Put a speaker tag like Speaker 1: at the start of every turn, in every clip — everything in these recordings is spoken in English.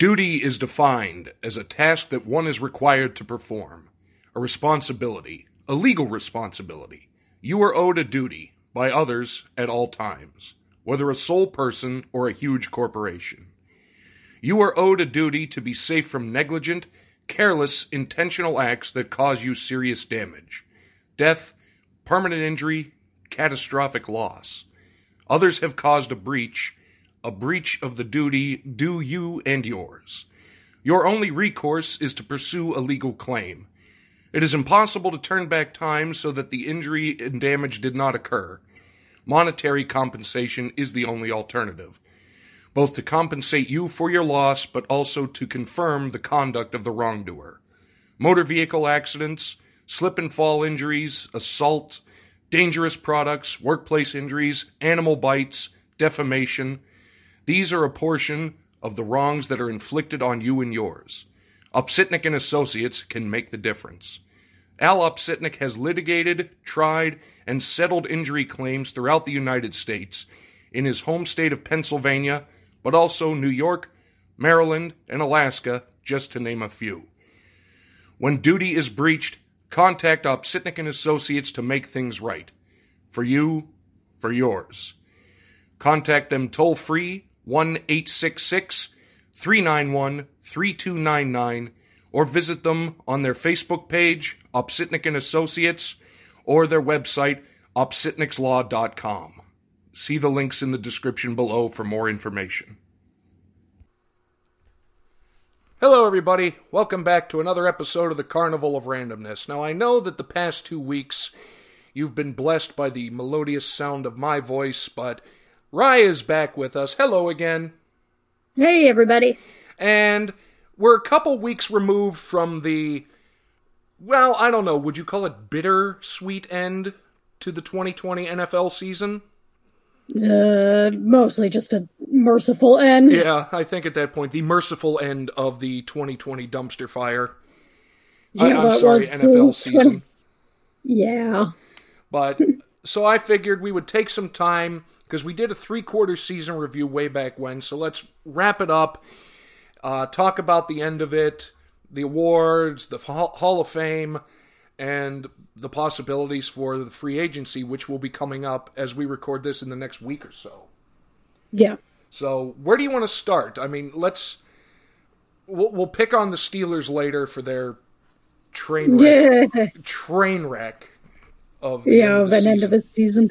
Speaker 1: Duty is defined as a task that one is required to perform, a responsibility, a legal responsibility. You are owed a duty by others at all times, whether a sole person or a huge corporation. You are owed a duty to be safe from negligent, careless, intentional acts that cause you serious damage, death, permanent injury, catastrophic loss. Others have caused a breach, a breach of the duty due you and yours. Your only recourse is to pursue a legal claim. It is impossible to turn back time so that the injury and damage did not occur. Monetary compensation is the only alternative, both to compensate you for your loss, but also to confirm the conduct of the wrongdoer. Motor vehicle accidents, slip and fall injuries, assault, dangerous products, workplace injuries, animal bites, defamation. These are a portion of the wrongs that are inflicted on you and yours. Opsitnik and Associates can make the difference. Al Opsitnik has litigated, tried, and settled injury claims throughout the United States, in his home state of Pennsylvania, but also New York, Maryland, and Alaska, just to name a few. When duty is breached, contact Opsitnik and Associates to make things right. For you, for yours. Contact them toll free 1 866 391 3299 or visit them on their Facebook page, Opsitnik and Associates, or their website, opsitnikslaw.com. See the links in the description below for more information. Hello, everybody. Welcome back to another episode of the Carnival of Randomness. Now, I know that the past two weeks you've been blessed by the melodious sound of my voice, but Rye is back with us. Hello again.
Speaker 2: Hey, everybody.
Speaker 1: And we're a couple weeks removed from the, well, I don't know, would you call it bitter sweet end to the 2020 NFL season?
Speaker 2: Uh, mostly just a merciful end.
Speaker 1: Yeah, I think at that point, the merciful end of the 2020 dumpster fire.
Speaker 2: Yeah,
Speaker 1: I, am sorry, NFL season.
Speaker 2: Yeah.
Speaker 1: But so I figured we would take some time because we did a three quarter season review way back when. So let's wrap it up, uh, talk about the end of it, the awards, the Hall of Fame, and the possibilities for the free agency, which will be coming up as we record this in the next week or so.
Speaker 2: Yeah.
Speaker 1: So where do you want to start? I mean, let's we'll, we'll pick on the Steelers later for their train wreck,
Speaker 2: Yeah.
Speaker 1: train wreck of the
Speaker 2: Yeah,
Speaker 1: end
Speaker 2: of
Speaker 1: of the
Speaker 2: an end of
Speaker 1: season.
Speaker 2: a season.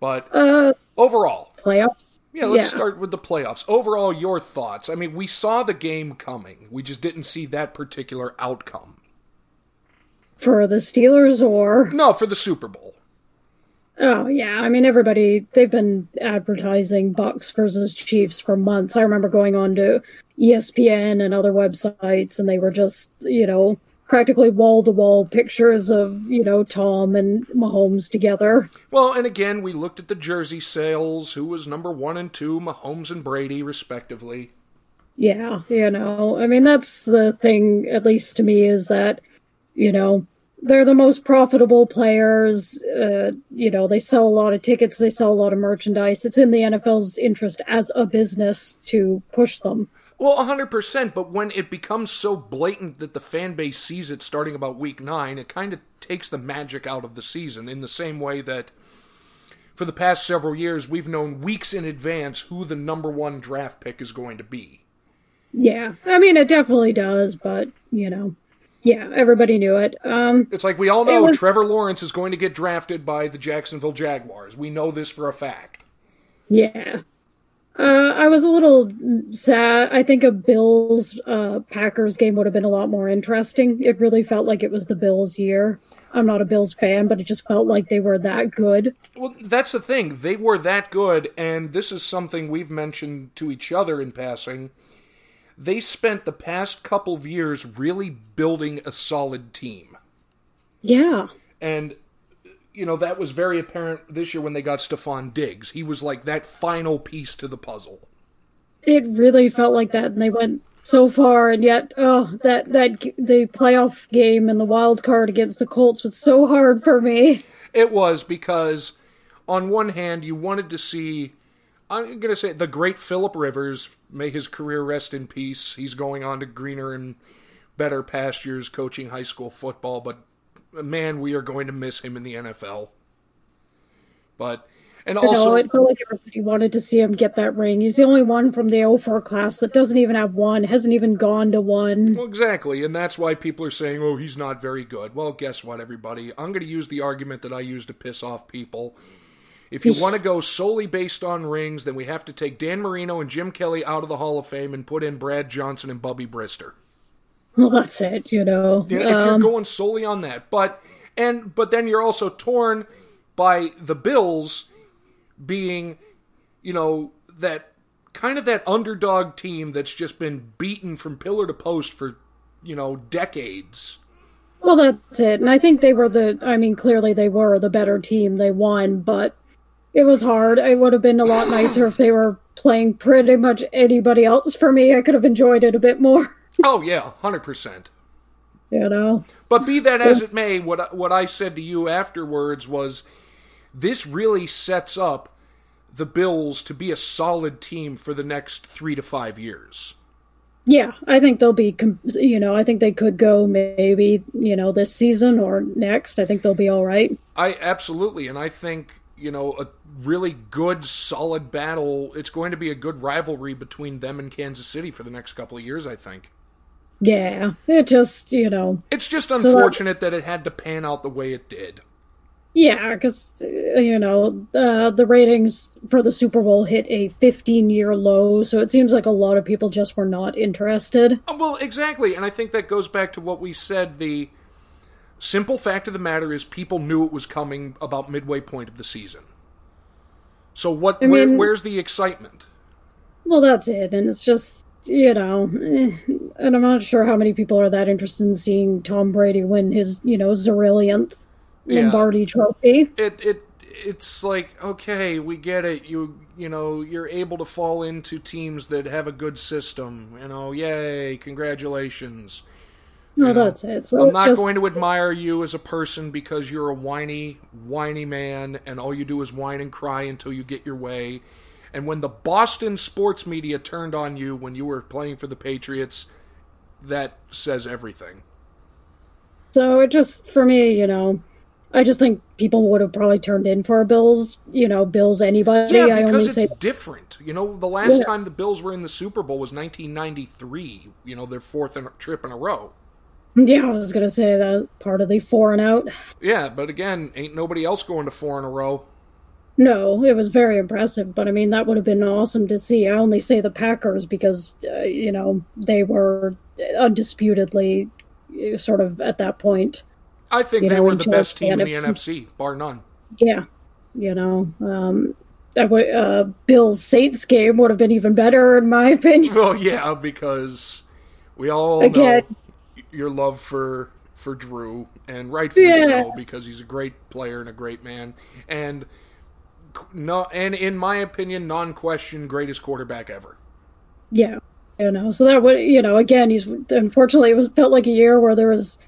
Speaker 1: But
Speaker 2: Uh,
Speaker 1: overall,
Speaker 2: playoffs.
Speaker 1: yeah, let's
Speaker 2: Yeah.
Speaker 1: start with the playoffs. Overall, your thoughts? I mean, we saw the game coming. We just didn't see that particular outcome.
Speaker 2: For the Steelers or.
Speaker 1: No, for the Super Bowl.
Speaker 2: Oh, yeah. I mean, everybody, they've been advertising Bucks versus Chiefs for months. I remember going on to ESPN and other websites, and they were just, you know, practically wall to wall pictures of, you know, Tom and Mahomes together.
Speaker 1: Well, and again, we looked at the jersey sales, who was number one and two, Mahomes and Brady, respectively.
Speaker 2: Yeah, you know, I mean, that's the thing, at least to me, is that, you know, they're the most profitable players. Uh, you know, they sell a lot of tickets, they sell a lot of merchandise. It's in the NFL's interest as a business to push them.
Speaker 1: Well, 100%, but when it becomes so blatant that the fan base sees it starting about week nine, it kind of takes the magic out of the season in the same way that for the past several years, we've known weeks in advance who the number one draft pick is going to be.
Speaker 2: Yeah, I mean, it definitely does, but, you know, yeah, everybody knew it. Um,
Speaker 1: It's like we all know
Speaker 2: was-
Speaker 1: Trevor Lawrence is going to get drafted by the Jacksonville Jaguars. We know this for a fact.
Speaker 2: Yeah. Uh, I was a little sad. I think a Bills uh, Packers game would have been a lot more interesting. It really felt like it was the Bills' year. I'm not a Bills fan, but it just felt like they were that good.
Speaker 1: Well, that's the thing. They were that good, and this is something we've mentioned to each other in passing. They spent the past couple of years really building a solid team.
Speaker 2: Yeah.
Speaker 1: And, you know, that was very apparent this year when they got Stefon Diggs. He was like that final piece to the puzzle.
Speaker 2: It really felt like that, and they went so far, and yet, oh, that that the playoff game and the wild card against the Colts was so hard for me.
Speaker 1: It was because, on one hand, you wanted to see I'm going to say the great Philip Rivers, may his career rest in peace. He's going on to greener and better pastures coaching high school football, but man, we are going to miss him in the NFL. But and also,
Speaker 2: I felt like everybody wanted to see him get that ring. He's the only one from the 04 class that doesn't even have one, hasn't even gone to one.
Speaker 1: Well, exactly, and that's why people are saying, "Oh, he's not very good." Well, guess what, everybody? I'm going to use the argument that I use to piss off people. If you want to go solely based on rings, then we have to take Dan Marino and Jim Kelly out of the Hall of Fame and put in Brad Johnson and Bubby Brister.
Speaker 2: Well, that's it, you know.
Speaker 1: Yeah, if you're um, going solely on that, but and but then you're also torn by the Bills being, you know, that kind of that underdog team that's just been beaten from pillar to post for, you know, decades.
Speaker 2: Well, that's it. And I think they were the, I mean, clearly they were the better team. They won, but it was hard. It would have been a lot nicer if they were playing pretty much anybody else for me. I could have enjoyed it a bit more.
Speaker 1: Oh, yeah, 100%.
Speaker 2: You know?
Speaker 1: But be that as it may, what, what I said to you afterwards was this really sets up the Bills to be a solid team for the next three to five years.
Speaker 2: Yeah, I think they'll be, you know, I think they could go maybe, you know, this season or next. I think they'll be all right.
Speaker 1: I absolutely. And I think, you know, a really good, solid battle. It's going to be a good rivalry between them and Kansas City for the next couple of years, I think.
Speaker 2: Yeah, it just, you know.
Speaker 1: It's just unfortunate so that, that it had to pan out the way it did.
Speaker 2: Yeah, because uh, you know uh, the ratings for the Super Bowl hit a 15-year low, so it seems like a lot of people just were not interested.
Speaker 1: Oh, well, exactly, and I think that goes back to what we said. The simple fact of the matter is, people knew it was coming about midway point of the season. So what? I mean, where, where's the excitement?
Speaker 2: Well, that's it, and it's just you know, eh, and I'm not sure how many people are that interested in seeing Tom Brady win his you know Lombardi yeah. trophy.
Speaker 1: It it it's like okay, we get it. You you know you're able to fall into teams that have a good system. You know, yay, congratulations.
Speaker 2: No, you know, that's it.
Speaker 1: So I'm not just... going to admire you as a person because you're a whiny, whiny man, and all you do is whine and cry until you get your way. And when the Boston sports media turned on you when you were playing for the Patriots, that says everything.
Speaker 2: So it just, for me, you know, I just think people would have probably turned in for Bills, you know, Bills anybody.
Speaker 1: Yeah, because it's say... different. You know, the last yeah. time the Bills were in the Super Bowl was 1993. You know, their fourth trip in a row.
Speaker 2: Yeah, I was gonna say that part of the four and out.
Speaker 1: Yeah, but again, ain't nobody else going to four in a row.
Speaker 2: No, it was very impressive, but I mean that would have been awesome to see. I only say the Packers because uh, you know they were undisputedly uh, sort of at that point
Speaker 1: I think they know, were the best team in the NFC, bar none.
Speaker 2: Yeah, you know, um, that would uh, Bill's Saints game would have been even better in my opinion.
Speaker 1: Well, yeah, because we all Again, know your love for for Drew, and rightfully yeah. so, because he's a great player and a great man, and no, and in my opinion, non-question greatest quarterback ever.
Speaker 2: Yeah, you know, so that would you know, again, he's unfortunately it was felt like a year where there was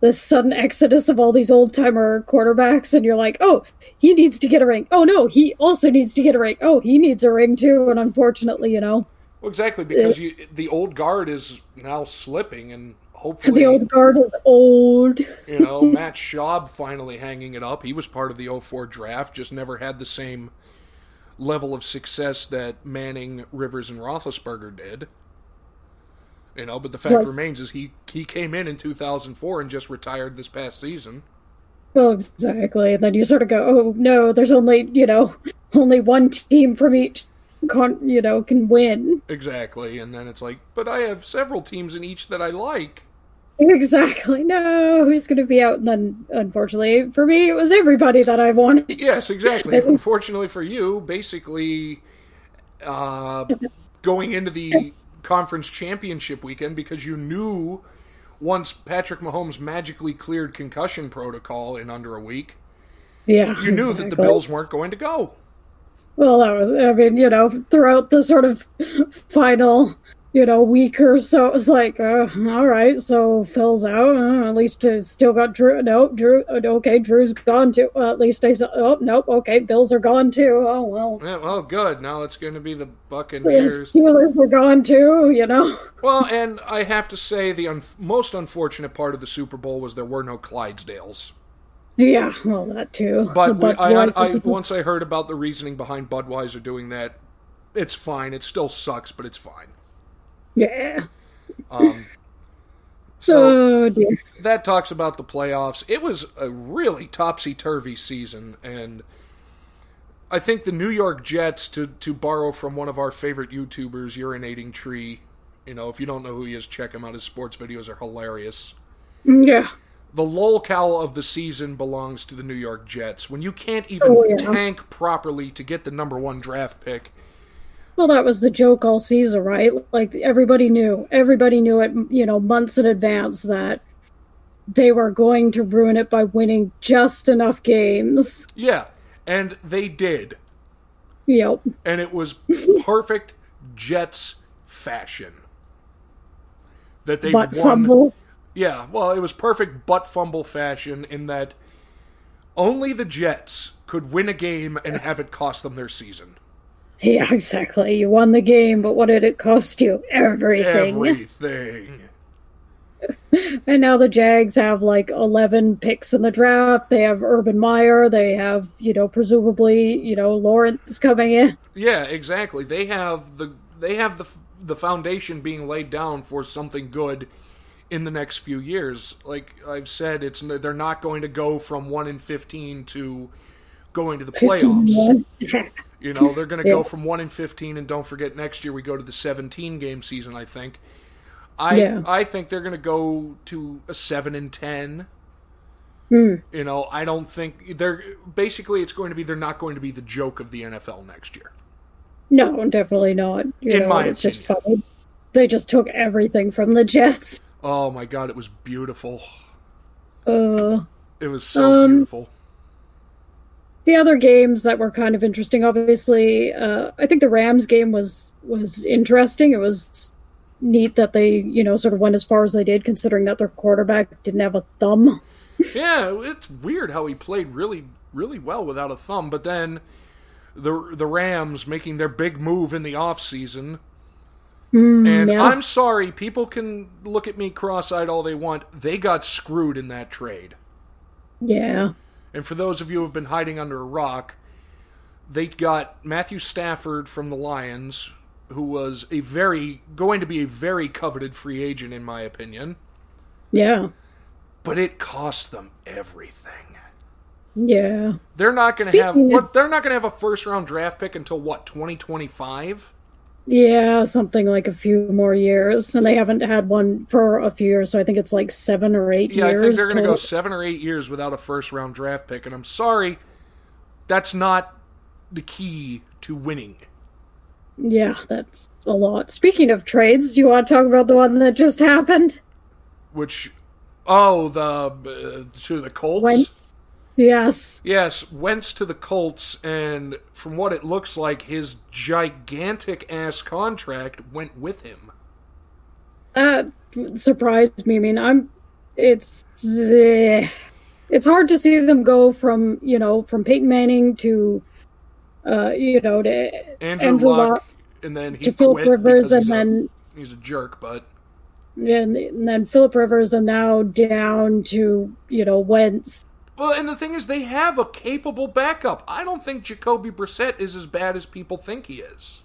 Speaker 2: this sudden exodus of all these old timer quarterbacks, and you're like, oh, he needs to get a ring. Oh no, he also needs to get a ring. Oh, he needs a ring too. And unfortunately, you know,
Speaker 1: well, exactly because you, the old guard is now slipping, and hopefully
Speaker 2: the old guard is old.
Speaker 1: you know, Matt Schaub finally hanging it up. He was part of the 04 draft, just never had the same level of success that Manning, Rivers, and Roethlisberger did. You know, but the fact so, remains is he he came in in 2004 and just retired this past season.
Speaker 2: Well, exactly. And then you sort of go, oh no, there's only you know only one team from each, con- you know, can win.
Speaker 1: Exactly, and then it's like, but I have several teams in each that I like.
Speaker 2: Exactly. No, he's going to be out. And then, unfortunately, for me, it was everybody that I wanted.
Speaker 1: Yes, exactly. unfortunately for you, basically, uh, going into the conference championship weekend because you knew once Patrick Mahomes magically cleared concussion protocol in under a week,
Speaker 2: yeah,
Speaker 1: you knew exactly. that the Bills weren't going to go.
Speaker 2: Well, that was, I mean, you know, throughout the sort of final, you know, week or So it was like, uh, all right, so Phil's out. Uh, at least it's still got Drew. Nope, Drew. uh, Okay, Drew's gone too. Uh, at least I saw. Oh, nope. Okay, Bills are gone too. Oh well.
Speaker 1: Yeah, well, good. Now it's going to be the
Speaker 2: The
Speaker 1: Buccaneers.
Speaker 2: Steelers are gone too. You know.
Speaker 1: Well, and I have to say the un- most unfortunate part of the Super Bowl was there were no Clydesdales.
Speaker 2: Yeah, well, that too.
Speaker 1: But we,
Speaker 2: The
Speaker 1: I, I, once I heard about the reasoning behind Budweiser doing that, it's fine. It still sucks, but it's fine.
Speaker 2: Yeah.
Speaker 1: Um, so
Speaker 2: oh dear.
Speaker 1: that talks about the playoffs. It was a really topsy turvy season, and I think the New York Jets, to to borrow from one of our favorite YouTubers, urinating tree. You know, if you don't know who he is, check him out. His sports videos are hilarious.
Speaker 2: Yeah.
Speaker 1: The lol lolcow of the season belongs to the New York Jets. When you can't even
Speaker 2: Oh, yeah.
Speaker 1: tank properly to get the number one draft pick,
Speaker 2: Well, that was the joke all season, right? Like everybody knew, everybody knew it, you know, months in advance that they were going to ruin it by winning just enough games.
Speaker 1: yeah, and they did.
Speaker 2: Yep.
Speaker 1: and it was perfect Jets fashion. That they
Speaker 2: Butt
Speaker 1: won.
Speaker 2: fumble.
Speaker 1: Yeah, well, it was perfect butt fumble fashion in that only the Jets could win a game and have it cost them their season.
Speaker 2: Yeah, exactly. You won the game, but what did it cost you? Everything.
Speaker 1: Everything.
Speaker 2: And now the Jags have like 11 picks in the draft. They have Urban Meyer. They have, you know, presumably, you know, Lawrence coming in.
Speaker 1: Yeah, exactly. They have the they have the the foundation being laid down for something good in the next few years. Like I've said, it's they're not going to go from one in fifteen to going to the playoffs.
Speaker 2: 15
Speaker 1: You know, they're going to go from 1 in 15 and don't forget next year we go to the 17 game season, I think. I
Speaker 2: Yeah.
Speaker 1: I think they're going to go to a 7 and 10.
Speaker 2: Hmm.
Speaker 1: You know, I don't think they're basically it's going to be they're not going to be the joke of the NFL next year.
Speaker 2: No, definitely not. You
Speaker 1: In
Speaker 2: know,
Speaker 1: my
Speaker 2: it's just funny. They just took everything from the Jets.
Speaker 1: Oh my god, it was beautiful.
Speaker 2: Uh,
Speaker 1: It was so
Speaker 2: Um,
Speaker 1: beautiful.
Speaker 2: The other games that were kind of interesting, obviously, uh, I think the Rams game was was interesting. It was neat that they, you know, sort of went as far as they did, considering that their quarterback didn't have a thumb.
Speaker 1: Yeah, it's weird how he played really really well without a thumb, but then the the Rams making their big move in the offseason And
Speaker 2: yes.
Speaker 1: I'm sorry, people can look at me cross eyed all they want. They got screwed in that trade.
Speaker 2: Yeah,
Speaker 1: And for those of you who have been hiding under a rock, they got Matthew Stafford from the Lions, who was a very going to be a very coveted free agent in my opinion.
Speaker 2: yeah,
Speaker 1: But it cost them everything.
Speaker 2: yeah.
Speaker 1: They're not going to have
Speaker 2: of-
Speaker 1: what they're not going to have a first round draft pick until what, 2025?
Speaker 2: Yeah, something like a few more years, and they haven't had one for a few years. So I think it's like seven or eight
Speaker 1: Yeah,
Speaker 2: years.
Speaker 1: I think they're going to go seven or eight years without a first round draft pick, and I'm sorry, that's not the key to winning.
Speaker 2: Yeah, that's a lot. Speaking of trades, do you want to talk about the one that just happened?
Speaker 1: Which, oh, the uh, to the Colts.
Speaker 2: Wentz. Yes.
Speaker 1: Yes, Wentz to the Colts, and from what it looks like, his gigantic ass contract went with him.
Speaker 2: That surprised me. I mean, I'm. It's. eh, It's hard to see them go from you know from Peyton Manning to, uh, you know to
Speaker 1: Andrew,
Speaker 2: Andrew
Speaker 1: Luck,
Speaker 2: Luck
Speaker 1: and then he
Speaker 2: to Philip Rivers, and
Speaker 1: he's a-
Speaker 2: then
Speaker 1: he's a jerk. But
Speaker 2: and, and then Philip Rivers, and now down to you know Wentz.
Speaker 1: Well, and the thing is, they have a capable backup. I don't think Jacoby Brissett is as bad as people think he is.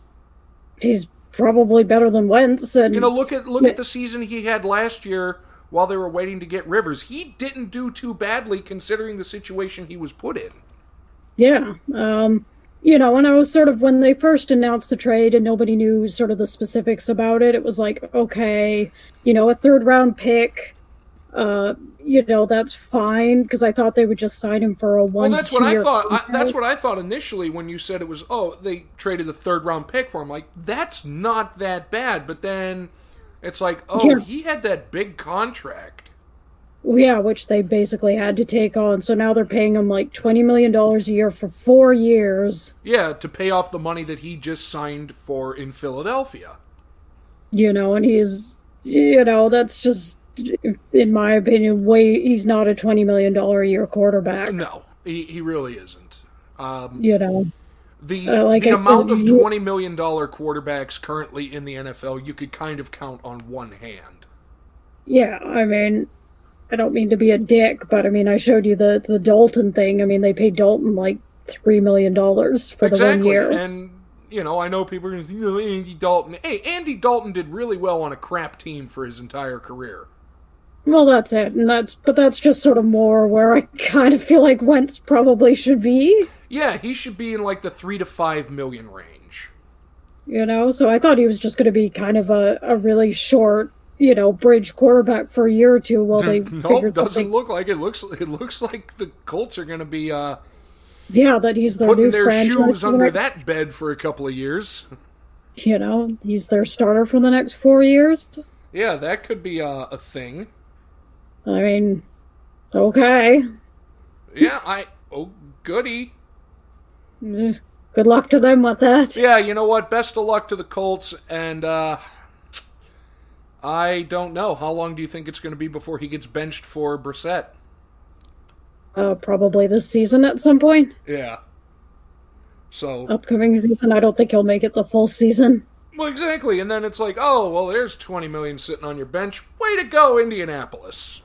Speaker 2: He's probably better than Wentz, and
Speaker 1: You know, look at look at the season he had last year while they were waiting to get Rivers. He didn't do too badly considering the situation he was put in.
Speaker 2: Yeah. Um, you know, and I was sort of, when they first announced the trade and nobody knew sort of the specifics about it, it was like, okay, you know, a third round pick, uh, you know, that's fine because I thought they would just sign him for a one.
Speaker 1: Well, that's what I thought. I, that's what I thought initially when you said it was. Oh, they traded the third round pick for him. Like that's not that bad. But then it's like, oh,
Speaker 2: Yeah.
Speaker 1: he had that big contract.
Speaker 2: Yeah, which they basically had to take on. So now they're paying him like $20 million a year for four years.
Speaker 1: Yeah, to pay off the money that he just signed for in Philadelphia.
Speaker 2: You know, and he's, you know, that's just, in my opinion, way, he's not a $20 million a year quarterback.
Speaker 1: No, he, he really isn't. Um,
Speaker 2: You know,
Speaker 1: the
Speaker 2: Uh, like
Speaker 1: the
Speaker 2: I
Speaker 1: amount of twenty million dollar quarterbacks currently in the NFL, you could kind of count on one hand.
Speaker 2: yeah, I mean, I don't mean to be a dick, but I mean, I showed you the, the Dalton thing. I mean, they paid Dalton like $3 million for the one
Speaker 1: exactly,
Speaker 2: year.
Speaker 1: and you know, I know people are going to say, you know, Andy Dalton. Hey, Andy Dalton did really well on a crap team for his entire career.
Speaker 2: Well, that's it, and that's but that's just sort of more where I kind of feel like Wentz probably should be,
Speaker 1: Yeah, he should be in like the three to five million range.
Speaker 2: you know. So I thought he was just going to be kind of a, a really short, you know, bridge quarterback for a year or two while they
Speaker 1: nope,
Speaker 2: figured
Speaker 1: doesn't
Speaker 2: something.
Speaker 1: look like it. Looks it looks like the Colts are going to be uh,
Speaker 2: Yeah, that he's their
Speaker 1: putting
Speaker 2: new
Speaker 1: their shoes under that bed for a couple of years.
Speaker 2: You know, he's their starter for the next four years.
Speaker 1: Yeah, that could be uh, a thing.
Speaker 2: I mean, okay.
Speaker 1: Yeah, I oh goody.
Speaker 2: Eh, Good luck to them with that.
Speaker 1: Yeah, you know what? Best of luck to the Colts, and uh, I don't know how long do you think it's going to be before he gets benched for Brissett?
Speaker 2: Uh, probably this season at some point.
Speaker 1: Yeah. So
Speaker 2: Upcoming season, I don't think he'll make it the full season.
Speaker 1: well, exactly, and then it's like, oh well, there's twenty million sitting on your bench. Way to go, Indianapolis.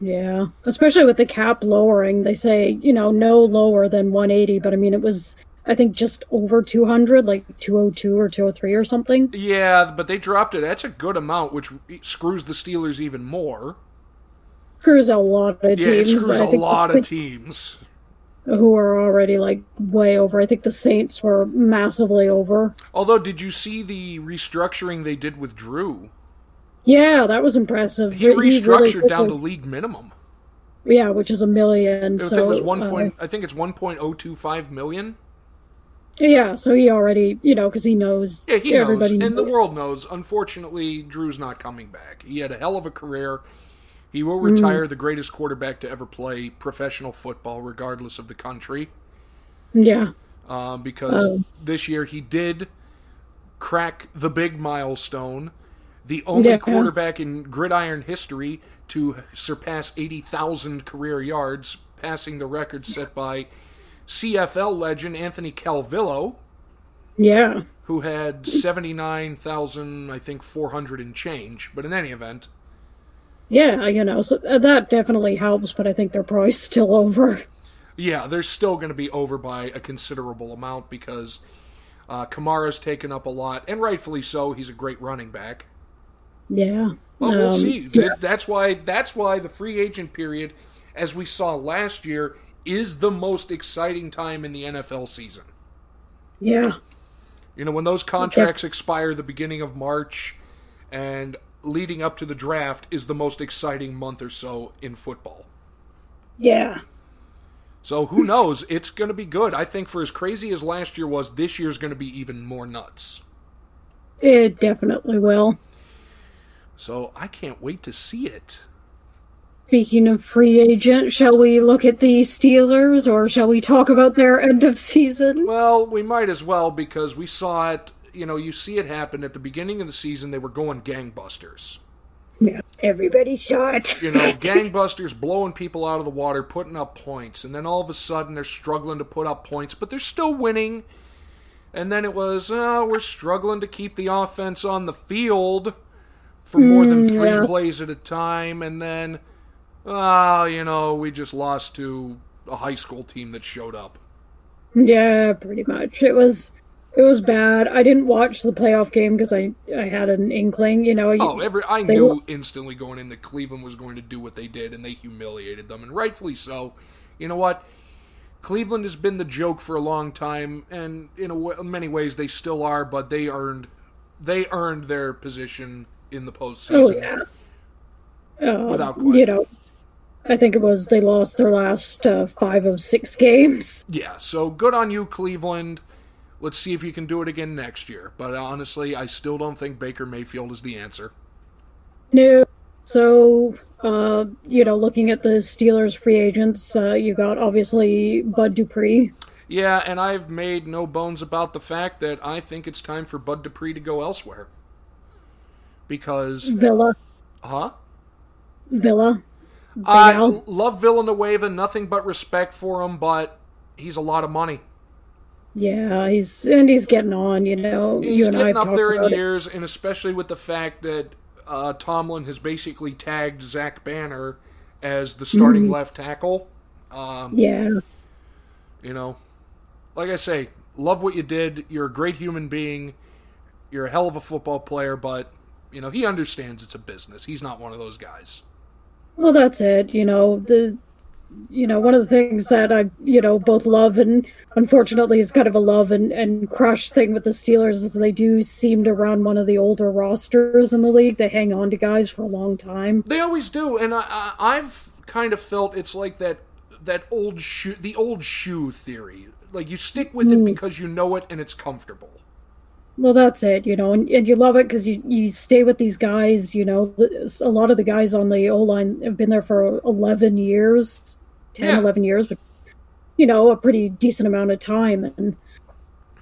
Speaker 2: Yeah, especially with the cap lowering. They say, you know, no lower than 180, but I mean, it was, I think, just over 200, like 202 or 203 or something.
Speaker 1: Yeah, but they dropped it. That's a good amount, which screws the Steelers even more.
Speaker 2: Screws a lot of teams.
Speaker 1: Yeah, it screws a lot of teams.
Speaker 2: who are already like way over. I think the Saints were massively over.
Speaker 1: Although, did you see the restructuring they did with Drew?
Speaker 2: Yeah, that was impressive.
Speaker 1: He
Speaker 2: really
Speaker 1: restructured down to league minimum.
Speaker 2: yeah, which is a million.
Speaker 1: I
Speaker 2: so
Speaker 1: think it was one
Speaker 2: uh,
Speaker 1: point. I think it's one point oh two five million.
Speaker 2: yeah, so he already, you know, because he knows.
Speaker 1: Yeah, he knows,
Speaker 2: everybody
Speaker 1: and the world knows. Unfortunately, Drew's not coming back. He had a hell of a career. He will
Speaker 2: Mm.
Speaker 1: retire the greatest quarterback to ever play professional football, regardless of the country.
Speaker 2: Yeah,
Speaker 1: Um, because
Speaker 2: Oh.
Speaker 1: this year he did crack the big milestone. The only
Speaker 2: Yeah.
Speaker 1: quarterback in gridiron history to surpass 80,000 career yards, passing the record set by CFL legend Anthony Calvillo,
Speaker 2: yeah.
Speaker 1: who had 79,000, I think, 400 and change. But in any event,
Speaker 2: Yeah, you know, so uh, that definitely helps, but I think they're probably still over.
Speaker 1: yeah, they're still going to be over by a considerable amount because uh, Kamara's taken up a lot, and rightfully so. He's a great running back.
Speaker 2: Yeah.
Speaker 1: Well, we'll
Speaker 2: Um,
Speaker 1: see.
Speaker 2: yeah.
Speaker 1: That- That's why. That's why the free agent period, as we saw last year, is the most exciting time in the NFL season.
Speaker 2: Yeah.
Speaker 1: You know, when those contracts expire the beginning of March, and leading up to the draft is the most exciting month or so in football.
Speaker 2: Yeah.
Speaker 1: So who knows? It's going to be good. I think for as crazy as last year was, this year's going to be even more nuts.
Speaker 2: It definitely will.
Speaker 1: So I can't wait to see it.
Speaker 2: Speaking of free agent, shall we look at the Steelers or shall we talk about their end of season?
Speaker 1: Well, we might as well because we saw it. You know, you see it happen at the beginning of the season. They were going gangbusters.
Speaker 2: Yeah. Everybody saw it.
Speaker 1: You know, gangbusters blowing people out of the water, putting up points, and then all of a sudden they're struggling to put up points, but they're still winning. And then it was, oh, we're struggling to keep the offense on the field for more than hmm, three
Speaker 2: yeah.
Speaker 1: plays at a time, and then, oh, you know, we just lost to a high school team that showed up.
Speaker 2: Yeah, pretty much. It was it was bad. I didn't watch the playoff game because I I had an inkling, you know. you-
Speaker 1: Oh, every I knew instantly going in that Cleveland was going to do what they did, and they humiliated them, and rightfully so. You know what? Cleveland has been the joke for a long time, and in a w- many ways they still are. But they earned they earned their position in the postseason.
Speaker 2: oh yeah. Uh,
Speaker 1: Without
Speaker 2: You know, I think it was they lost their last uh, five of six games.
Speaker 1: Yeah, so good on you, Cleveland. Let's see if you can do it again next year. But honestly, I still don't think Baker Mayfield is the answer.
Speaker 2: No. So, uh, you know, looking at the Steelers free agents, uh, you got obviously Bud Dupree.
Speaker 1: Yeah, and I've made no bones about the fact that I think it's time for Bud Dupree to go elsewhere. Because
Speaker 2: Villa,
Speaker 1: huh?
Speaker 2: Villa.
Speaker 1: I
Speaker 2: Al.
Speaker 1: love Villanueva, nothing but respect for him, but he's a lot of money.
Speaker 2: Yeah, he's and he's getting on. You know,
Speaker 1: He's
Speaker 2: you and
Speaker 1: getting up there in
Speaker 2: about it.
Speaker 1: years, and especially with the fact that uh, Tomlin has basically tagged Zach Banner as the starting
Speaker 2: Mm-hmm.
Speaker 1: left tackle. Um,
Speaker 2: Yeah,
Speaker 1: You know, like I say, love what you did. You're a great human being. You're a hell of a football player, but you know he understands it's a business. He's not one of those guys.
Speaker 2: well, that's it. You know the. You know, one of the things that I, you know, both love and unfortunately is kind of a love and, and crush thing with the Steelers is they do seem to run one of the older rosters in the league. They hang on to guys for a long time.
Speaker 1: They always do, and I, I, I've kind of felt it's like that that old shoe, the old shoe theory. Like you stick with it mm. because you know it and it's comfortable.
Speaker 2: Well, that's it, you know, and, and you love it because you, you stay with these guys, you know. A lot of the guys on the O line have been there for 11 years, 10,
Speaker 1: Yeah.
Speaker 2: 11 years, but, you know, a pretty decent amount of time. And,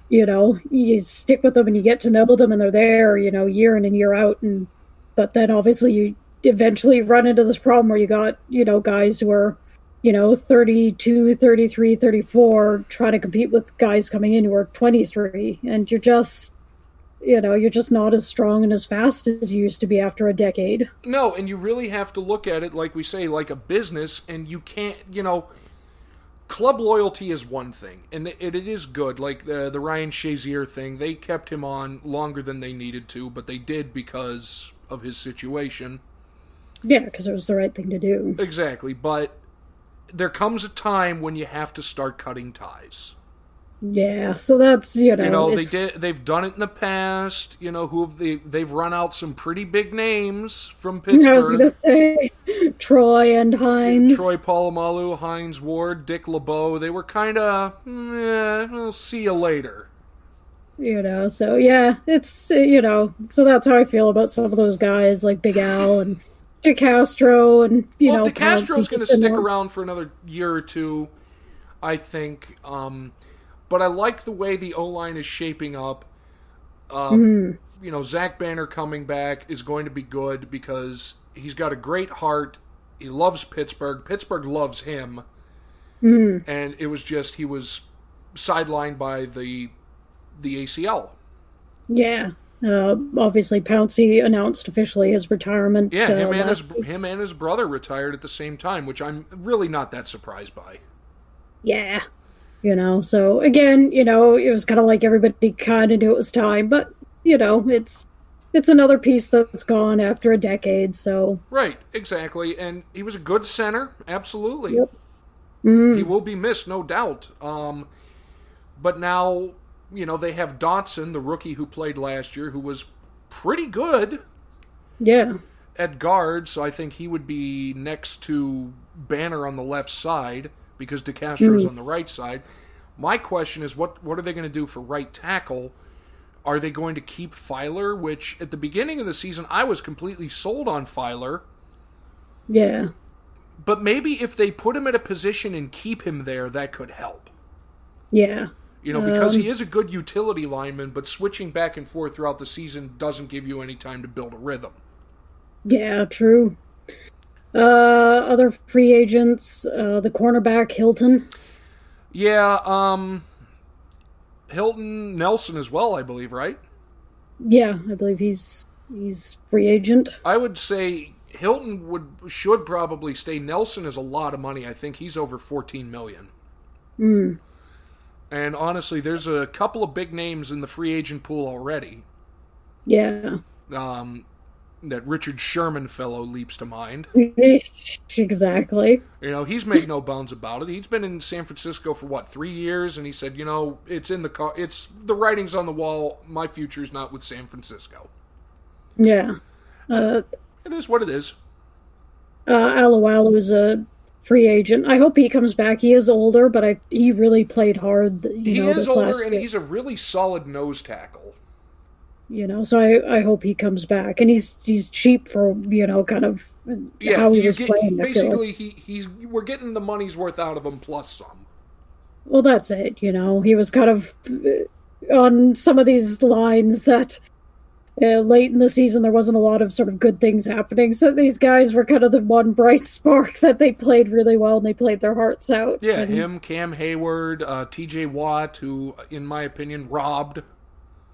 Speaker 2: you know, you stick with them and you get to know them and they're there, you know, year in and year out. And, but then obviously you eventually run into this problem where you got, you know, guys who are, you know, 32, 33, 34, trying to compete with guys coming in who are 23. And you're just, you know, you're just not as strong and as fast as you used to be after a decade.
Speaker 1: No, and you really have to look at it like we say, like a business, and you can't, you know. Club loyalty is one thing, and it, it is good. Like the the Ryan Shazier thing, they kept him on longer than they needed to, but they did because of his situation.
Speaker 2: Yeah, because it was the right thing to do.
Speaker 1: Exactly, but there comes a time when you have to start cutting ties.
Speaker 2: Yeah, so that's you know,
Speaker 1: You know, they did. They've done it in the past. You know, who have they? They've run out some pretty big names from Pittsburgh.
Speaker 2: I was gonna say Troy and Hines.
Speaker 1: Troy Polamalu, Hines Ward, Dick LeBeau. They were kind of, eh, we'll see you later.
Speaker 2: You know, so yeah, it's you know, so that's how I feel about some of those guys like Big Al and DeCastro and you
Speaker 1: well,
Speaker 2: know,
Speaker 1: DeCastro's going to stick around for another year or two, I think. Um, but I like the way the O line is shaping up. Um, You know, Zach Banner coming back is going to be good because he's got a great heart. He loves Pittsburgh. Pittsburgh loves him. And it was just he was sidelined by the the ACL.
Speaker 2: Yeah. Uh, obviously, Pouncey announced officially his retirement.
Speaker 1: Yeah,
Speaker 2: uh,
Speaker 1: him and his
Speaker 2: week.
Speaker 1: him and his brother retired at the same time, which I'm really not that surprised by.
Speaker 2: yeah you know so again you know it was kind of like everybody kind of knew it was time but you know it's it's another piece that's gone after a decade so
Speaker 1: Right, exactly. And he was a good center, absolutely.
Speaker 2: Yep. Mm.
Speaker 1: He will be missed, no doubt. Um, but now, you know, they have Dotson, the rookie who played last year, who was pretty good
Speaker 2: yeah
Speaker 1: at guard, so I think he would be next to Banner on the left side because DeCastro's mm. on the right side. My question is what what are they going to do for right tackle? Are they going to keep Feiler, which at the beginning of the season I was completely sold on Feiler,
Speaker 2: yeah
Speaker 1: but maybe if they put him at a position and keep him there that could help.
Speaker 2: yeah
Speaker 1: You know, because um, he is a good utility lineman, but switching back and forth throughout the season doesn't give you any time to build a rhythm.
Speaker 2: yeah true uh other free agents uh the cornerback hilton
Speaker 1: Yeah, um Hilton Nelson as well, I believe, right?
Speaker 2: yeah i believe he's he's free agent
Speaker 1: I would say Hilton would should probably stay. Nelson is a lot of money. I think he's over 14 million.
Speaker 2: mm.
Speaker 1: And honestly, there's a couple of big names in the free agent pool already.
Speaker 2: yeah
Speaker 1: Um that Richard Sherman fellow leaps to mind.
Speaker 2: exactly
Speaker 1: You know, he's made no bones about it. He's been in San Francisco for what three years, and he said, you know, it's in the car. It's the writing's on the wall. My future's not with San Francisco.
Speaker 2: yeah uh
Speaker 1: It is what it is.
Speaker 2: Uh, Alualu is a free agent. I hope he comes back. He is older, but I he really played hard. You
Speaker 1: He
Speaker 2: know,
Speaker 1: is
Speaker 2: this
Speaker 1: older, and
Speaker 2: year,
Speaker 1: he's a really solid nose tackle.
Speaker 2: You know. So I, I hope he comes back, and he's he's cheap for you know kind of
Speaker 1: Yeah,
Speaker 2: how he was
Speaker 1: get-
Speaker 2: playing. I feel like.
Speaker 1: basically, he he's we're getting the money's worth out of him plus some.
Speaker 2: Well, that's it. You know, he was kind of uh, on some of these lines that uh, late in the season there wasn't a lot of sort of good things happening. So these guys were kind of the one bright spark that they played really well and they played their hearts out.
Speaker 1: Yeah,
Speaker 2: and,
Speaker 1: him, Cam Hayward, uh, T.J. Watt, who, in my opinion, robbed.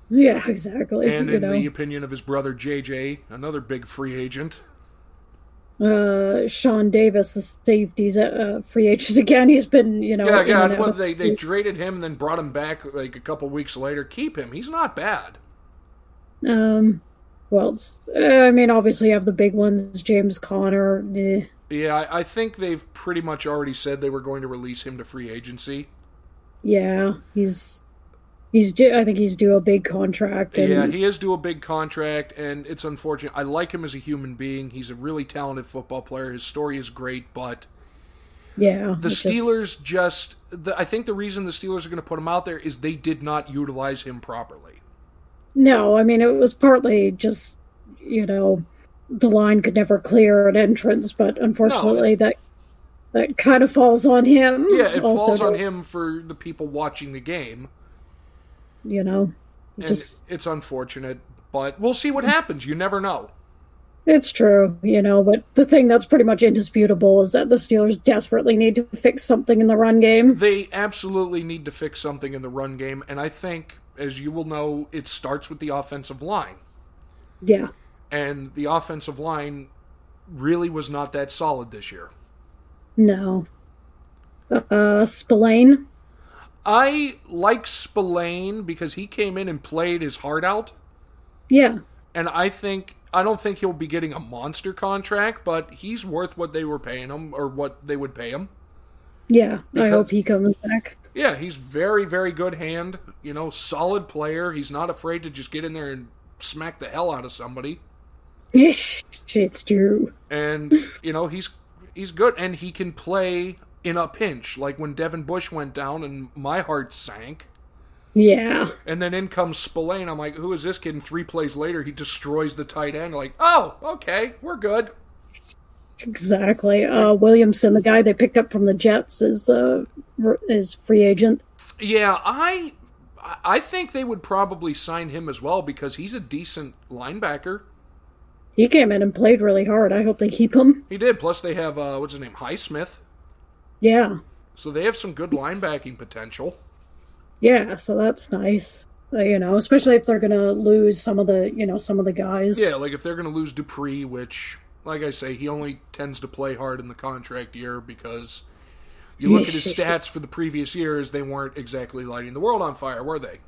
Speaker 2: Yeah, exactly.
Speaker 1: And in
Speaker 2: know.
Speaker 1: the opinion of his brother J.J., another big free agent.
Speaker 2: uh, Sean Davis, the safety's a uh, free agent again. He's been, you know,
Speaker 1: Yeah, yeah.
Speaker 2: and
Speaker 1: Well, they they traded him and then brought him back like a couple weeks later. Keep him. He's not bad.
Speaker 2: Um, well, uh, I mean, obviously you have the big ones, James Conner. eh.
Speaker 1: Yeah, I, I think they've pretty much already said they were going to release him to free agency.
Speaker 2: Yeah, he's he's due. I think he's due a big contract. And,
Speaker 1: Yeah, he is due a big contract, and it's unfortunate. I like him as a human being. He's a really talented football player. His story is great, but
Speaker 2: yeah.
Speaker 1: the
Speaker 2: it just-
Speaker 1: Steelers just. The, I think the reason the Steelers are going to put him out there is they did not utilize him properly.
Speaker 2: No, I mean it was partly just you know the line could never clear an entrance, but unfortunately that that kind of falls on him.
Speaker 1: Yeah, it
Speaker 2: also
Speaker 1: falls on him for the people watching the game.
Speaker 2: You know,
Speaker 1: And
Speaker 2: just
Speaker 1: it's unfortunate, but we'll see what happens. You never know.
Speaker 2: It's true, you know, but the thing that's pretty much indisputable is that the Steelers desperately need to fix something in the run game.
Speaker 1: They absolutely need to fix something in the run game, and I think, as you will know, it starts with the offensive line.
Speaker 2: Yeah.
Speaker 1: And the offensive line really was not that solid this year.
Speaker 2: No. Uh, Spillane?
Speaker 1: I like Spillane because he came in and played his heart out,
Speaker 2: Yeah.
Speaker 1: and I think I don't think he'll be getting a monster contract, but he's worth what they were paying him or what they would pay him.
Speaker 2: Yeah. I hope he comes back.
Speaker 1: Yeah, he's very, very good hand. You know, solid player. He's not afraid to just get in there and smack the hell out of somebody.
Speaker 2: it's true.
Speaker 1: And you know, he's he's good, and he can play in a pinch. Like when Devin Bush went down, and my heart sank.
Speaker 2: Yeah.
Speaker 1: And then in comes Spillane. I'm like, who is this kid? And three plays later, he destroys the tight end. Like, oh, okay, we're good.
Speaker 2: Exactly. Uh, Williamson, the guy they picked up from the Jets, is uh, is free agent.
Speaker 1: Yeah, I I think they would probably sign him as well because he's a decent linebacker.
Speaker 2: He came in and played really hard. I hope they keep him.
Speaker 1: He did. Plus, they have uh, what's his name, Highsmith.
Speaker 2: Yeah.
Speaker 1: So they have some good linebacking potential.
Speaker 2: Yeah. So that's nice. Uh, you know, especially if they're gonna lose some of the, you know, some of the guys.
Speaker 1: Yeah, like if they're going to lose Dupree, which, like I say, he only tends to play hard in the contract year because you look at his stats for the previous years, they weren't exactly lighting the world on fire, were they?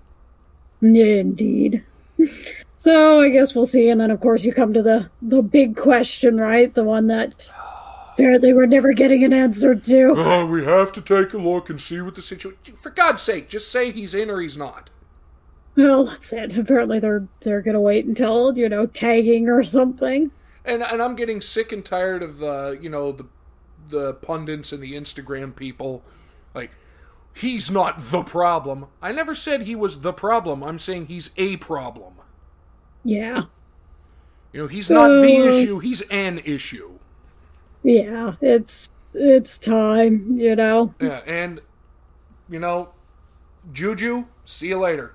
Speaker 2: Yeah, indeed. so I guess we'll see. And then, of course, you come to the the big question, right? The one that apparently we're never getting an answer to.
Speaker 1: Oh, we have to take a look and see what the situation. For God's sake, just say he's in or he's not.
Speaker 2: Well, that's it. Apparently, they're they're gonna wait until you know tagging or something.
Speaker 1: And and I'm getting sick and tired of the you know the the pundits and the Instagram people like he's not the problem. I never said he was the problem. I'm saying he's a problem.
Speaker 2: Yeah,
Speaker 1: You know, he's not the
Speaker 2: Uh.
Speaker 1: issue, he's an issue.
Speaker 2: Yeah. It's it's time. You know.
Speaker 1: Yeah, and you know, Juju, see you later.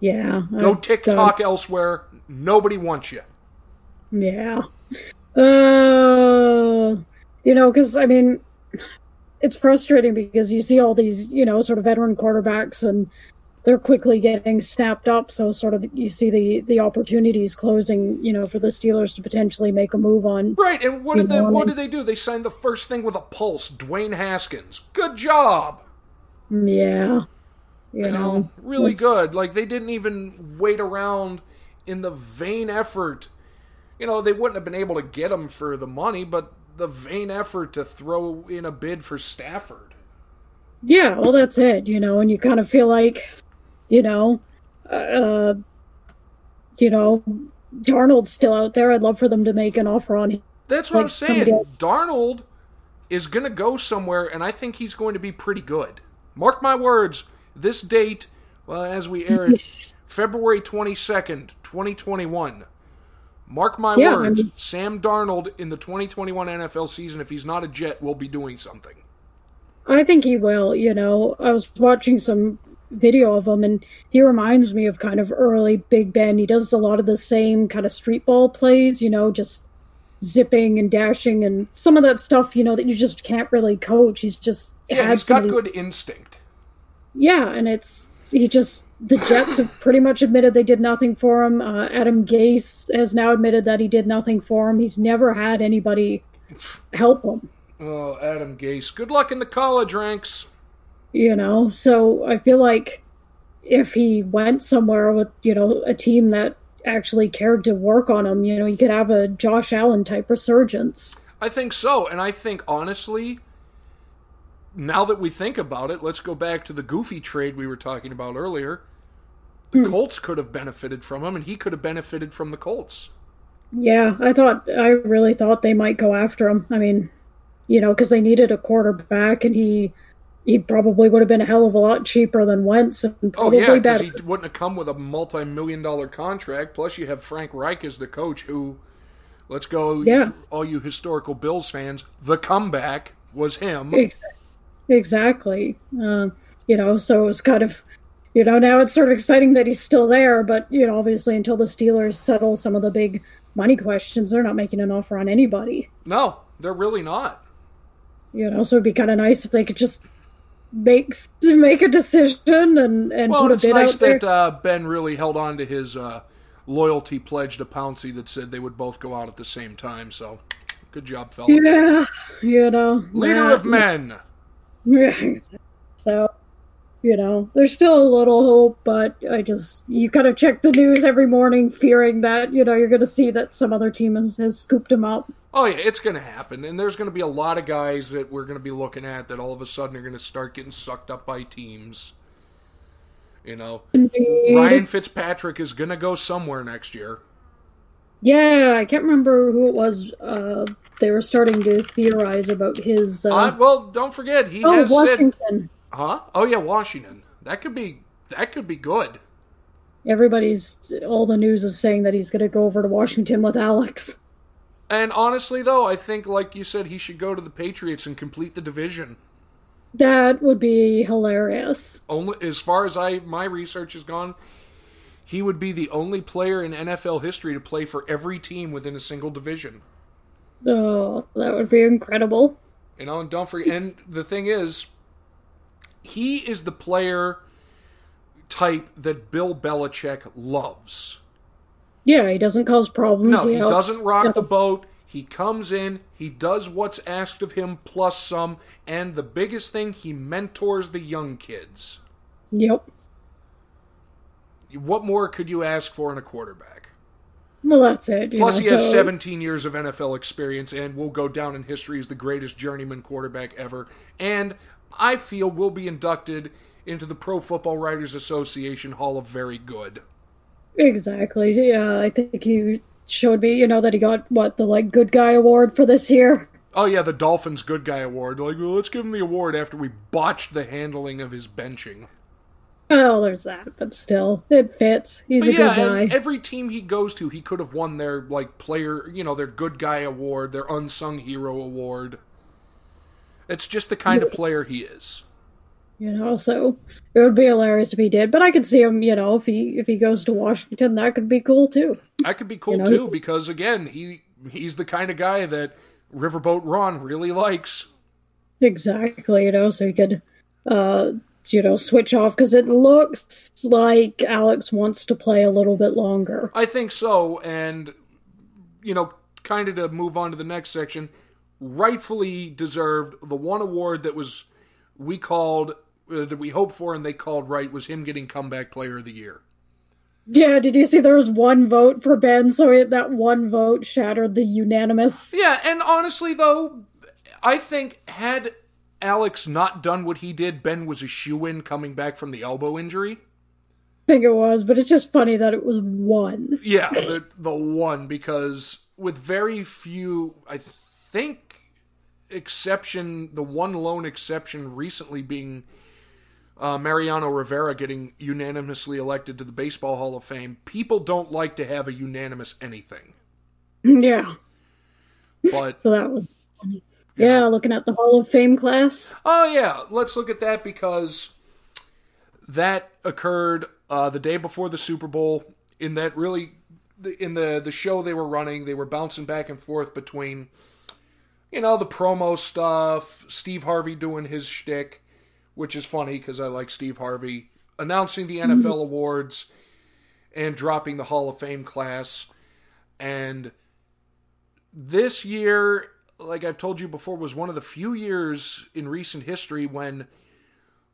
Speaker 2: Yeah.
Speaker 1: Go
Speaker 2: I'm
Speaker 1: TikTok elsewhere. Nobody wants you.
Speaker 2: Yeah. Uh, you know, because I mean, it's frustrating because you see all these, you know, sort of veteran quarterbacks and they're quickly getting snapped up. So sort of you see the the opportunities closing, you know, for the Steelers to potentially make a move on.
Speaker 1: Right, and what did they what did they do? They signed the first thing with a pulse, Dwayne Haskins. Good job.
Speaker 2: Yeah. You,
Speaker 1: You
Speaker 2: know,
Speaker 1: know, really
Speaker 2: it's-
Speaker 1: good. Like they didn't even wait around in the vain effort. You know, they wouldn't have been able to get him for the money, but the vain effort to throw in a bid for Stafford.
Speaker 2: Yeah, well, that's it, you know, and you kind of feel like, you know, uh, you know, Darnold's still out there. I'd love for them to make an offer on him.
Speaker 1: That's what
Speaker 2: Like
Speaker 1: I'm saying. Darnold is going to go somewhere, and I think he's going to be pretty good. Mark my words. This date, well, as we air it, February 22nd, 2021. Mark my
Speaker 2: Yeah, I
Speaker 1: words.
Speaker 2: mean-
Speaker 1: Sam Darnold in the 2021 NFL season, if he's not a Jet, will be doing something.
Speaker 2: I think he will. You know, I was watching some video of him, and he reminds me of kind of early Big Ben. He does a lot of the same kind of street ball plays, you know, just zipping and dashing and some of that stuff, you know, that you just can't really coach. He's just
Speaker 1: yeah, he's got good instinct.
Speaker 2: Yeah, and it's he just the Jets have pretty much admitted they did nothing for him. Uh, Adam Gase has now admitted that he did nothing for him. He's never had anybody help him.
Speaker 1: Oh, Adam Gase. Good luck in the college ranks.
Speaker 2: You know, so I feel like if he went somewhere with, you know, a team that actually cared to work on him, you know, you could have a Josh Allen type resurgence.
Speaker 1: I think so. And I think, honestly, now that we think about it, let's go back to the goofy trade we were talking about earlier. The hmm. Colts could have benefited from him, and he could have benefited from the Colts.
Speaker 2: Yeah, I thought, I really thought they might go after him. I mean, you know, because they needed a quarterback, and he he probably would have been a hell of a lot cheaper than Wentz, and probably
Speaker 1: oh yeah,
Speaker 2: because
Speaker 1: he wouldn't have come with a multi-million dollar contract. Plus, you have Frank Reich as the coach, who, let's go,
Speaker 2: yeah.
Speaker 1: all you historical Bills fans, the comeback was him.
Speaker 2: Exactly. Uh, you know, so it was kind of, you know, now it's sort of exciting that he's still there, but you know, obviously until the Steelers settle some of the big money questions, they're not making an offer on anybody.
Speaker 1: No, they're really not.
Speaker 2: You know, so it'd be kind of nice if they could just make make a decision and and
Speaker 1: well,
Speaker 2: put a
Speaker 1: it's
Speaker 2: bid
Speaker 1: nice
Speaker 2: out there.
Speaker 1: that uh, Ben really held on to his uh, loyalty pledge to Pouncey that said they would both go out at the same time. So, good job, fella.
Speaker 2: Yeah, you know,
Speaker 1: leader of men.
Speaker 2: Yeah, so you know, there's still a little hope, but I just you kind of check the news every morning, fearing that you know you're going to see that some other team has, has scooped him up.
Speaker 1: Oh yeah, it's going to happen, and there's going to be a lot of guys that we're going to be looking at that all of a sudden are going to start getting sucked up by teams. You know,
Speaker 2: Indeed.
Speaker 1: Ryan Fitzpatrick is going to go somewhere next year.
Speaker 2: Yeah, I can't remember who it was. Uh, they were starting to theorize about his. Uh...
Speaker 1: Uh, well, don't forget he
Speaker 2: oh,
Speaker 1: has
Speaker 2: Washington.
Speaker 1: said, "Huh? Oh yeah, Washington. That could be that could be good."
Speaker 2: Everybody's all the news is saying that he's going to go over to Washington with Alex.
Speaker 1: And honestly, though, I think, like you said, he should go to the Patriots and complete the division.
Speaker 2: That would be hilarious.
Speaker 1: Only as far as I my research has gone, he would be the only player in NFL history to play for every team within a single division.
Speaker 2: Oh, that would be incredible.
Speaker 1: You know, and don't forget. And the thing is, he is the player type that Bill Belichick loves.
Speaker 2: Yeah, he doesn't cause problems.
Speaker 1: No,
Speaker 2: he,
Speaker 1: he doesn't rock the boat. He comes in, he does what's asked of him plus some, and the biggest thing, he mentors the young kids.
Speaker 2: Yep.
Speaker 1: What more could you ask for in a quarterback?
Speaker 2: Well, that's it.
Speaker 1: Plus,
Speaker 2: know,
Speaker 1: he has
Speaker 2: so-
Speaker 1: 17 years of NFL experience and will go down in history as the greatest journeyman quarterback ever. And I feel will be inducted into the Pro Football Writers Association Hall of Very Good.
Speaker 2: Exactly. Yeah, I think you showed me, you know, that he got what the like good guy award for this year.
Speaker 1: Oh yeah, the Dolphins Good Guy Award. Like, well, let's give him the award after we botched the handling of his benching.
Speaker 2: Well, there's that, but still, it fits. He's
Speaker 1: But
Speaker 2: a
Speaker 1: yeah,
Speaker 2: good guy.
Speaker 1: and every team he goes to, he could have won their like player, you know, their good guy award, their unsung hero award. It's just the kind of player he is.
Speaker 2: you know, so it would be hilarious if he did. But I could see him, you know, if he if he goes to Washington, that could be cool too.
Speaker 1: That could be cool
Speaker 2: You know,
Speaker 1: too because again, he he's the kind of guy that Riverboat Ron really likes.
Speaker 2: Exactly, you know, so he could, uh, you know, switch off because it looks like Alex wants to play a little bit longer.
Speaker 1: I think so, and you know, kind of to move on to the next section, rightfully deserved the one award that was we called uh, that we hoped for and they called right was him getting comeback player of the year.
Speaker 2: Yeah, did you see there was one vote for Ben, so it, that one vote shattered the unanimous.
Speaker 1: Yeah, and honestly though, I think had Alex not done what he did, Ben was a shoe in coming back from the elbow injury.
Speaker 2: I think it was, but it's just funny that it was one.
Speaker 1: Yeah, the the one because with very few, I think exception, the one lone exception recently being uh, Mariano Rivera getting unanimously elected to the Baseball Hall of Fame. People don't like to have a unanimous anything,
Speaker 2: Yeah,
Speaker 1: but
Speaker 2: so that was funny. Yeah, looking at the Hall of Fame class.
Speaker 1: oh yeah, let's look at that because that occurred uh, the day before the Super Bowl. In that really, in the the show they were running, they were bouncing back and forth between, you know, the promo stuff, Steve Harvey doing his shtick, which is funny because I like Steve Harvey, announcing the NFL mm-hmm. awards, and dropping the Hall of Fame class, and this year, like I've told you before, was one of the few years in recent history when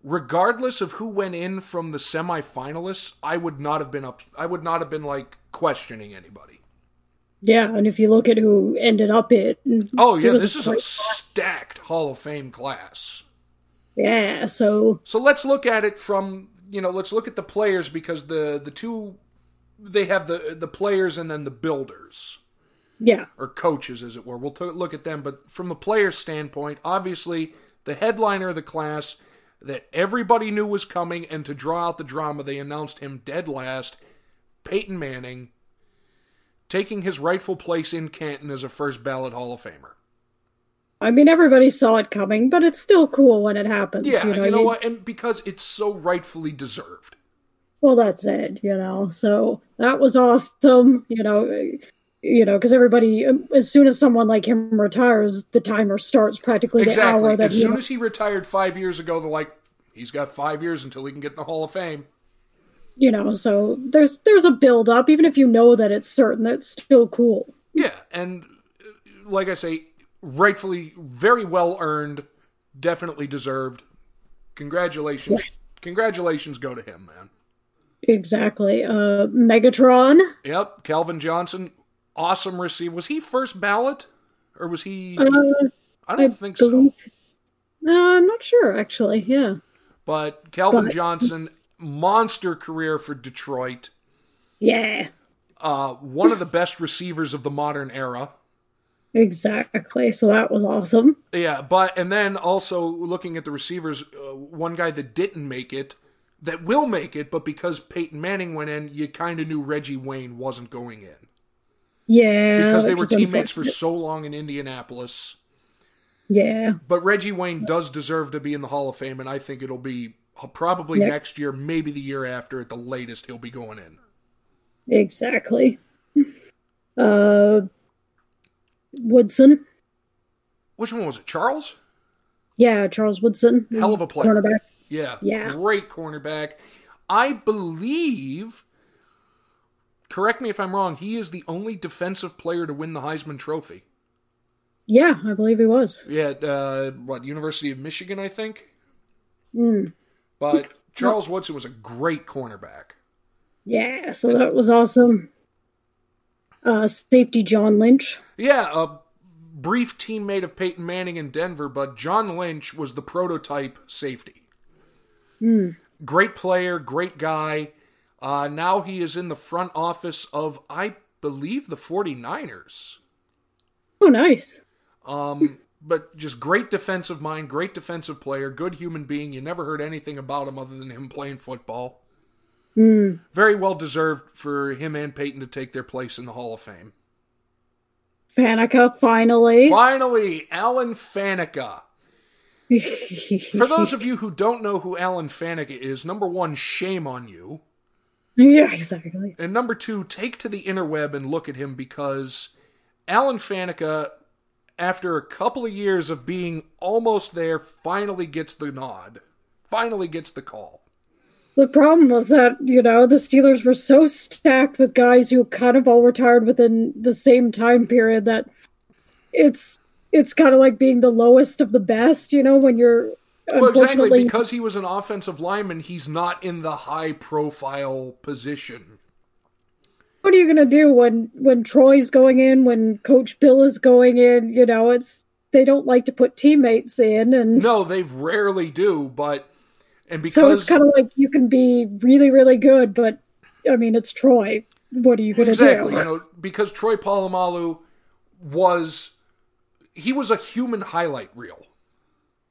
Speaker 1: regardless of who went in from the semifinalists, I would not have been up. I would not have been like questioning anybody.
Speaker 2: Yeah, and if you look at who ended up it, mm,
Speaker 1: oh yeah, this is a stacked Hall of Fame class.
Speaker 2: Yeah, so
Speaker 1: so let's look at it from you know let's look at the players because the the two they have the the players and then the builders.
Speaker 2: Yeah,
Speaker 1: or coaches as it were. We'll t- look at them, but from a player standpoint, obviously the headliner of the class that everybody knew was coming, and to draw out the drama, they announced him dead last. Peyton Manning taking his rightful place in Canton as a first ballot Hall of Famer.
Speaker 2: I mean, everybody saw it coming, but it's still cool when it happens.
Speaker 1: Yeah,
Speaker 2: you know,
Speaker 1: you know what? And because it's so rightfully deserved.
Speaker 2: Well, that's it, you know. So that was awesome, you know. You know, because everybody, as soon as someone like him retires, the timer starts practically
Speaker 1: exactly.
Speaker 2: the hour that
Speaker 1: as soon as he retired five years ago, they're like, he's got five years until he can get in the Hall of Fame.
Speaker 2: You know, so there's there's a build up, even if you know that it's certain, that's still cool.
Speaker 1: Yeah, and uh, like I say, rightfully, very well earned, definitely deserved. Congratulations, yeah. congratulations go to him, man.
Speaker 2: Exactly. Uh, Megatron.
Speaker 1: Yep, Calvin Johnson, awesome receive. Was he first ballot, or was he?
Speaker 2: Uh,
Speaker 1: I don't
Speaker 2: I
Speaker 1: think
Speaker 2: believe...
Speaker 1: so.
Speaker 2: No, I'm not sure actually. Yeah.
Speaker 1: But Calvin
Speaker 2: But-
Speaker 1: Johnson, monster career for Detroit.
Speaker 2: Yeah.
Speaker 1: Uh, one of the best receivers of the modern era.
Speaker 2: Exactly. So that was awesome.
Speaker 1: Yeah, but and then also looking at the receivers, uh, one guy that didn't make it, that will make it, but because Peyton Manning went in, you kind of knew Reggie Wayne wasn't going in
Speaker 2: Yeah.
Speaker 1: because they were teammates for so long in Indianapolis.
Speaker 2: Yeah.
Speaker 1: But Reggie Wayne does deserve to be in the Hall of Fame, and I think it'll be probably
Speaker 2: Yeah.
Speaker 1: next year, maybe the year after at the latest. He'll be going in.
Speaker 2: Exactly. Uh, Woodson.
Speaker 1: Which one was it? Charles?
Speaker 2: Yeah, Charles Woodson.
Speaker 1: Hell of a player.
Speaker 2: Cornerback.
Speaker 1: Yeah,
Speaker 2: Yeah.
Speaker 1: great cornerback. I believe. Correct me if I'm wrong. He is the only defensive player to win the Heisman Trophy.
Speaker 2: Yeah, I believe he was.
Speaker 1: Yeah, uh, what University of Michigan, I think.
Speaker 2: Mm.
Speaker 1: But Charles Woodson was a great cornerback.
Speaker 2: Yeah, so that was awesome. Uh, safety John Lynch.
Speaker 1: Yeah, a brief teammate of Peyton Manning in Denver, but John Lynch was the prototype safety. Great player, great guy. Uh, now he is in the front office of, I believe, the 49ers.
Speaker 2: Oh, nice.
Speaker 1: Um, but just great defensive mind, great defensive player, good human being. You never heard anything about him other than him playing football.
Speaker 2: Mm.
Speaker 1: Very well deserved for him and Peyton to take their place in the Hall of Fame.
Speaker 2: Faneca, finally.
Speaker 1: Finally, Alan Faneca. For those of you who don't know who Alan Faneca is, number one, shame on you.
Speaker 2: yeah, exactly.
Speaker 1: And number two, take to the interweb and look at him because Alan Faneca, after a couple of years of being almost there, finally gets the nod. Finally gets the call.
Speaker 2: The problem was that, you know, the Steelers were so stacked with guys who kind of all retired within the same time period that it's it's kind of like being the lowest of the best, you know, when you're
Speaker 1: Well, exactly, because he was an offensive lineman, he's not in the high profile position.
Speaker 2: What are you gonna do when when Troy's going in, when Coach Bill is going in? You know, it's they don't like to put teammates in, and
Speaker 1: No, they rarely do, but and because
Speaker 2: so it's kind of like you can be really, really good, but I mean, it's Troy. What are you gonna
Speaker 1: exactly,
Speaker 2: do?
Speaker 1: Exactly, you know, because Troy Polamalu was he was a human highlight reel.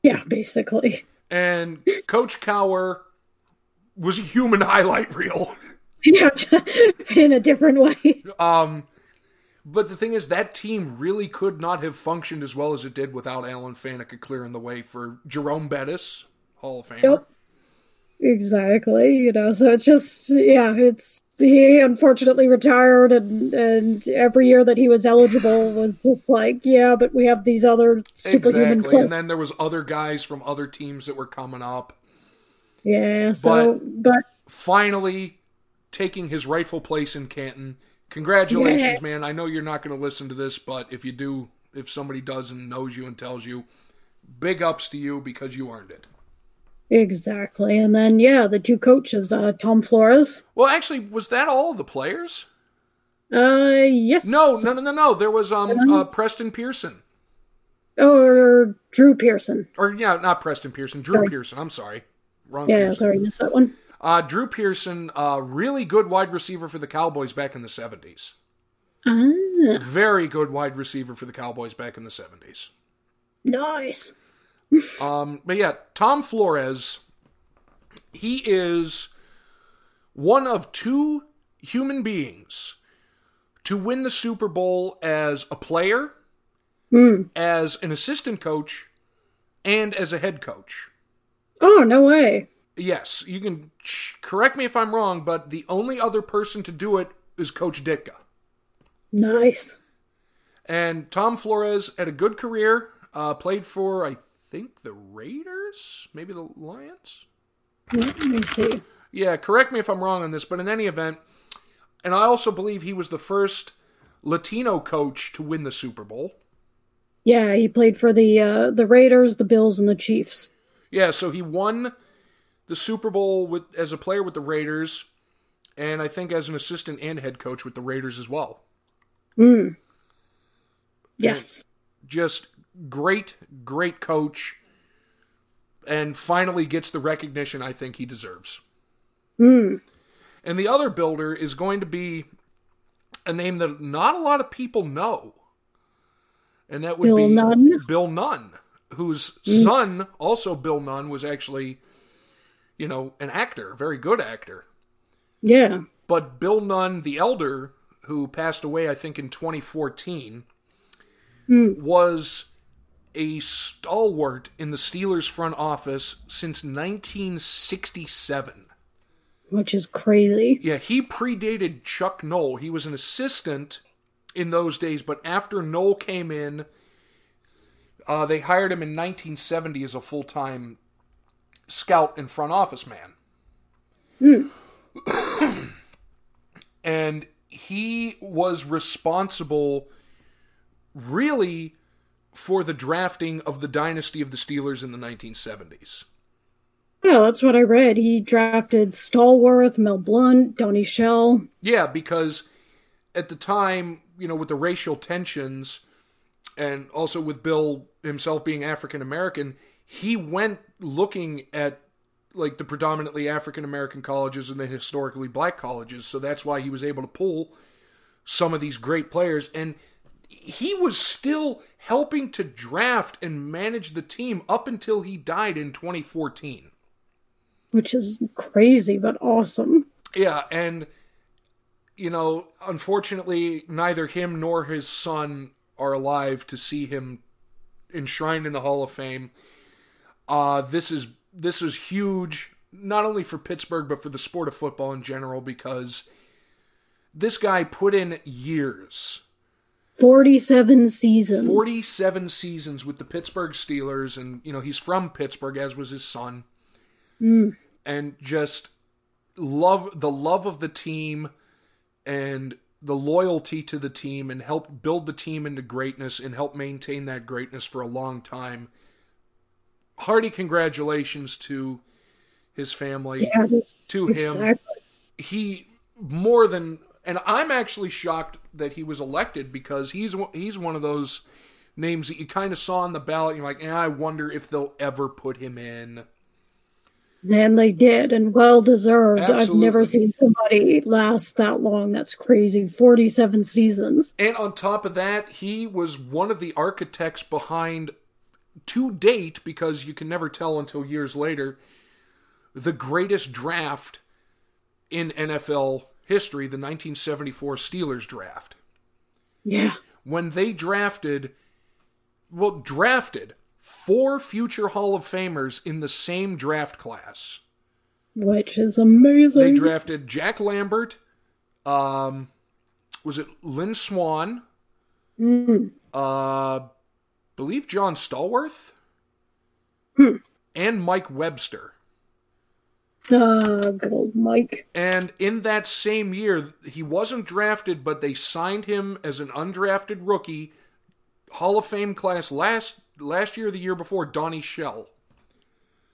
Speaker 2: Yeah, basically.
Speaker 1: And Coach Cowher was a human highlight reel.
Speaker 2: Yeah, in a different way.
Speaker 1: Um, but the thing is, that team really could not have functioned as well as it did without Alan Faneca clearing the way for Jerome Bettis, Hall of Famer.
Speaker 2: Yep. Exactly, you know, so it's just yeah, it's he unfortunately retired and and every year that he was eligible was just like, yeah, but we have these other superhuman
Speaker 1: exactly. And then there was other guys from other teams that were coming up.
Speaker 2: Yeah, so but, but
Speaker 1: finally taking his rightful place in Canton. Congratulations, man. I know you're not going to listen to this, but if you do, if somebody does and knows you and tells you, big ups to you because you earned it.
Speaker 2: Exactly. And then, yeah, the two coaches, uh, Tom Flores.
Speaker 1: Well, actually, was that all the players?
Speaker 2: Uh, yes.
Speaker 1: No, no, no, no, no. There was um uh, Preston Pearson.
Speaker 2: Or Drew Pearson.
Speaker 1: Or yeah, not Preston Pearson. Drew sorry. Pearson. I'm sorry.
Speaker 2: Wrong. Yeah, Pearson. sorry, missed that one.
Speaker 1: Uh, Drew Pearson, uh, really good wide receiver for the Cowboys back in the 70s.
Speaker 2: Ah.
Speaker 1: Very good wide receiver for the Cowboys back in the 70s.
Speaker 2: Nice.
Speaker 1: um, but yeah, Tom Flores, he is one of two human beings to win the Super Bowl as a player,
Speaker 2: mm.
Speaker 1: as an assistant coach, and as a head coach.
Speaker 2: Oh, no way.
Speaker 1: Yes, you can correct me if I'm wrong, but the only other person to do it is Coach Ditka.
Speaker 2: Nice.
Speaker 1: And Tom Flores had a good career. Uh, played for, I think, the Raiders, maybe the Lions.
Speaker 2: Let me see.
Speaker 1: Yeah, correct me if I'm wrong on this, but in any event, and I also believe he was the first Latino coach to win the Super Bowl.
Speaker 2: Yeah, he played for the uh, the Raiders, the Bills, and the Chiefs.
Speaker 1: Yeah, so he won the Super Bowl with as a player with the Raiders, and I think as an assistant and head coach with the Raiders as well.
Speaker 2: Mm. Yes.
Speaker 1: And just great, great coach, and finally gets the recognition I think he deserves.
Speaker 2: Mm.
Speaker 1: And the other builder is going to be a name that not a lot of people know. And that would
Speaker 2: Bill
Speaker 1: be
Speaker 2: Nunn.
Speaker 1: Bill Nunn, whose mm. son, also Bill Nunn, was actually you know, an actor, a very good actor.
Speaker 2: Yeah.
Speaker 1: But Bill Nunn, the elder, who passed away, I think, in 2014,
Speaker 2: mm.
Speaker 1: was a stalwart in the Steelers front office since 1967.
Speaker 2: Which is crazy.
Speaker 1: Yeah, he predated Chuck Noll. He was an assistant in those days, but after Noll came in, uh, they hired him in 1970 as a full time scout and front office man.
Speaker 2: Mm.
Speaker 1: and he was responsible really for the drafting of the dynasty of the Steelers in the 1970s.
Speaker 2: Yeah, that's what I read. He drafted Stallworth, Mel Blount, Donnie Shell.
Speaker 1: Yeah, because at the time, you know, with the racial tensions and also with Bill himself being African American, he went looking at like the predominantly African American colleges and the historically black colleges. So that's why he was able to pull some of these great players. And he was still helping to draft and manage the team up until he died in 2014.
Speaker 2: Which is crazy, but awesome.
Speaker 1: Yeah. And, you know, unfortunately, neither him nor his son are alive to see him enshrined in the Hall of Fame. Uh, this is this is huge, not only for Pittsburgh but for the sport of football in general, because this guy put in years.
Speaker 2: 47 seasons.
Speaker 1: 47 seasons with the Pittsburgh Steelers, and, you know, he's from Pittsburgh, as was his son.
Speaker 2: Mm.
Speaker 1: And just love the love of the team and the loyalty to the team and help build the team into greatness and help maintain that greatness for a long time hearty congratulations to his family,
Speaker 2: yeah,
Speaker 1: to exactly. him. He more than, and I'm actually shocked that he was elected because he's he's one of those names that you kind of saw on the ballot. And you're like, eh, I wonder if they'll ever put him in.
Speaker 2: And they did, and well deserved. Absolutely. I've never seen somebody last that long. That's crazy. 47 seasons.
Speaker 1: And on top of that, he was one of the architects behind to date, because you can never tell until years later, the greatest draft in NFL history, the 1974 Steelers draft.
Speaker 2: Yeah.
Speaker 1: When they drafted, well, drafted four future Hall of Famers in the same draft class.
Speaker 2: which is amazing.
Speaker 1: They drafted Jack Lambert. Um, was it Lynn Swann?
Speaker 2: Mm.
Speaker 1: Uh, believe John Stallworth
Speaker 2: Hmm.
Speaker 1: and Mike Webster.
Speaker 2: Ah, good old Mike.
Speaker 1: And in that same year, he wasn't drafted, but they signed him as an undrafted rookie, Hall of Fame class last last year, or the year before, Donnie Shell.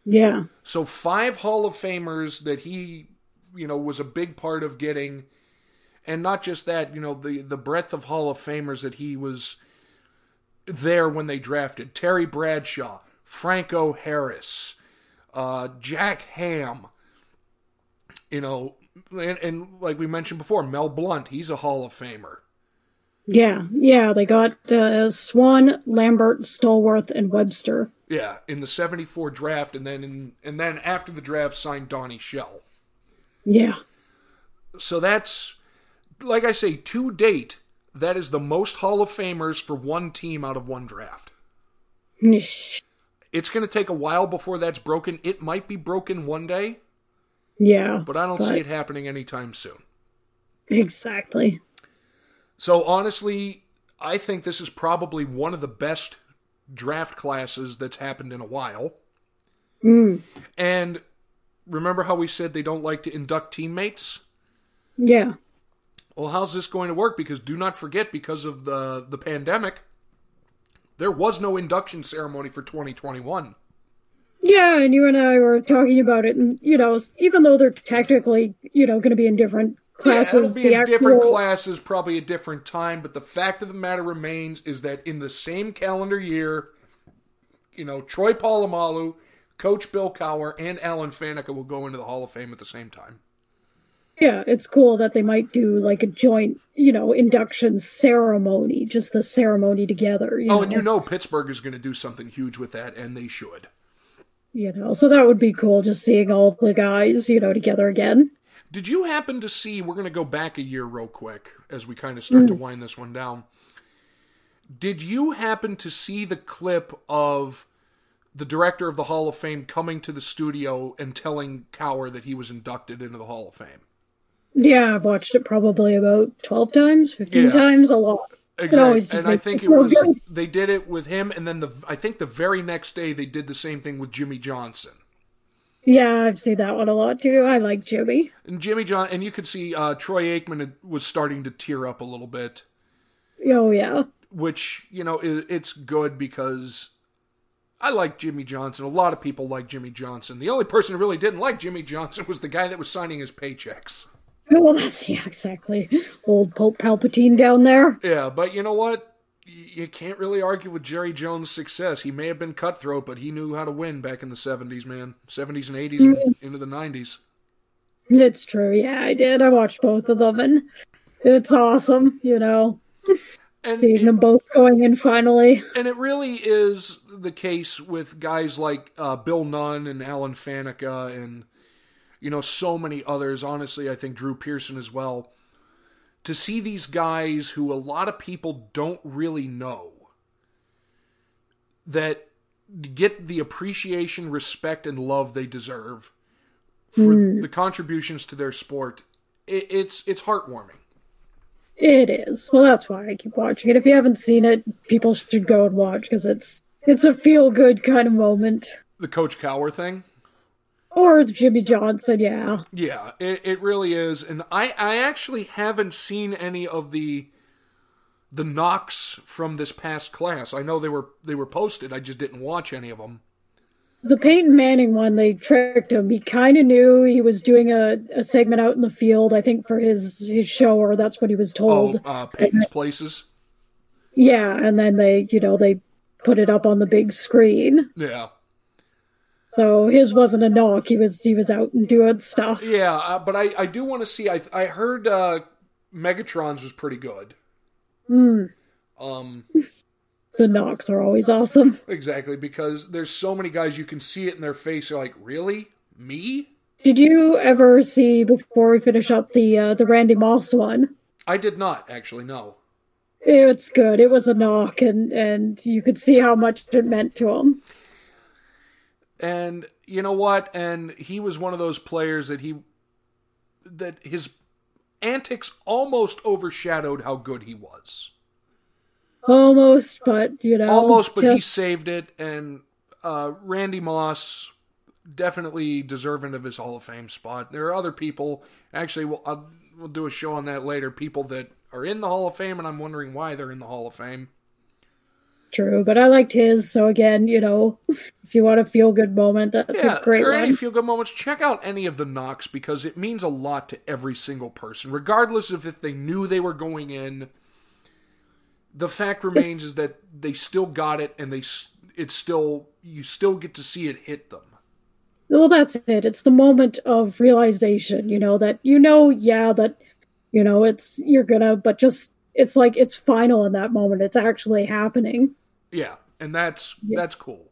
Speaker 2: Yeah.
Speaker 1: So five Hall of Famers that he, you know, was a big part of getting, and not just that, you know, the the breadth of Hall of Famers that he was there when they drafted Terry Bradshaw, Franco Harris, uh, Jack Ham, you know, and, and like we mentioned before, Mel Blount, he's a Hall of Famer.
Speaker 2: Yeah. Yeah. They got uh, Swann, Lambert, Stallworth, and Webster.
Speaker 1: Yeah, in the '74 draft, and then in, and then after the draft, signed Donnie Shell.
Speaker 2: Yeah.
Speaker 1: So that's, like I say, to date, that is the most Hall of Famers for one team out of one draft. It's going to take a while before that's broken. It might be broken one day,
Speaker 2: Yeah.
Speaker 1: but I don't see it happening anytime soon.
Speaker 2: Exactly.
Speaker 1: So honestly, I think this is probably one of the best draft classes that's happened in a while.
Speaker 2: Mm.
Speaker 1: And remember how we said they don't like to induct teammates?
Speaker 2: Yeah.
Speaker 1: Well, how's this going to work? Because do not forget, because of the the pandemic, there was no induction ceremony for 2021.
Speaker 2: Yeah, and you and I were talking about it, and you know, even though they're technically, you know, going to be in different
Speaker 1: Yeah,
Speaker 2: classes,
Speaker 1: be
Speaker 2: the
Speaker 1: in
Speaker 2: actual
Speaker 1: different classes, probably a different time. But the fact of the matter remains is that in the same calendar year, you know, Troy Polamalu, Coach Bill Cowher, and Alan Faneca will go into the Hall of Fame at the same time.
Speaker 2: Yeah, it's cool that they might do like a joint, you know, induction ceremony, just the ceremony together. You
Speaker 1: Oh,
Speaker 2: know?
Speaker 1: and you know Pittsburgh is going to do something huge with that, and they should.
Speaker 2: you know, so that would be cool, just seeing all the guys, you know, together again.
Speaker 1: Did you happen to see? We're going to go back a year real quick as we kind of start to mm. wind this one down. Did you happen to see the clip of the director of the Hall of Fame coming to the studio and telling Cowher that he was inducted into the Hall of Fame?
Speaker 2: Yeah, I've watched it probably about twelve times, fifteen
Speaker 1: Yeah.
Speaker 2: times, a lot.
Speaker 1: Exactly, and I think it was
Speaker 2: good.
Speaker 1: they did it with him, and then the I think the very next day they did the same thing with Jimmy Johnson.
Speaker 2: Yeah, I've seen that one a lot too. I like Jimmy.
Speaker 1: And Jimmy John, and you could see uh, Troy Aikman was starting to tear up a little bit.
Speaker 2: Oh yeah,
Speaker 1: which you know it's good because I like Jimmy Johnson. A lot of people like Jimmy Johnson. The only person who really didn't like Jimmy Johnson was the guy that was signing his paychecks.
Speaker 2: Well that's yeah exactly. Old Pope Palpatine down there.
Speaker 1: Yeah, but you know what? You can't really argue with Jerry Jones' success. He may have been cutthroat, but he knew how to win back in the '70s, man. '70s and '80s and into the '90s.
Speaker 2: It's true. Yeah, I did. I watched both of them, and it's awesome. You know,
Speaker 1: And
Speaker 2: seeing them both going in finally.
Speaker 1: And it really is the case with guys like uh, Bill Nunn and Alan Faneca and, you know, so many others. Honestly, I think Drew Pearson as well. To see these guys who a lot of people don't really know that get the appreciation, respect, and love they deserve for hmm. the contributions to their sport, it, it's it's heartwarming.
Speaker 2: It is. Well, that's why I keep watching it. If you haven't seen it, people should go and watch because it's it's a feel good kind of moment.
Speaker 1: The Coach Cowher thing.
Speaker 2: Or Jimmy Johnson, yeah.
Speaker 1: Yeah, it, it really is, and I I actually haven't seen any of the the knocks from this past class. I know they were they were posted. I just didn't watch any of them.
Speaker 2: The Peyton Manning one, they tricked him. He kind of knew he was doing a, a segment out in the field, I think, for his, his show, or that's what he was told.
Speaker 1: Oh, uh, Peyton's places.
Speaker 2: Yeah, and then they, you know, they put it up on the big screen.
Speaker 1: Yeah,
Speaker 2: So his wasn't a knock. He was he was out and doing stuff.
Speaker 1: yeah, uh, but I I do want to see. I I heard uh, Megatron's was pretty good. Mm. Um,
Speaker 2: The knocks are always awesome.
Speaker 1: exactly because there's so many guys you can see it in their face. They're like, really, me?
Speaker 2: Did you ever see before we finish up the uh, the Randy Moss one?
Speaker 1: I did not actually. No.
Speaker 2: It's good. It was a knock, and and you could see how much it meant to him.
Speaker 1: And you know what? And he was one of those players that he that his antics almost overshadowed how good he was.
Speaker 2: Almost, but you know,
Speaker 1: Almost, but he saved it. And uh, Randy Moss definitely deserving of his Hall of Fame spot. There are other people. Actually, we'll I'll, we'll do a show on that later. People that are in the Hall of Fame, and I'm wondering why they're in the Hall of Fame.
Speaker 2: True. But I liked his. So again, you know, if you want a feel good moment, that's
Speaker 1: yeah,
Speaker 2: a great
Speaker 1: or any feel good moments, check out any of the knocks because it means a lot to every single person, regardless of if they knew they were going in. The fact remains is that they still got it, and they it's still you still get to see it hit them.
Speaker 2: Well, that's it. It's the moment of realization, you know, that you know, yeah, that you know, it's you're gonna, but just it's like it's final in that moment. It's actually happening.
Speaker 1: Yeah, and that's that's cool.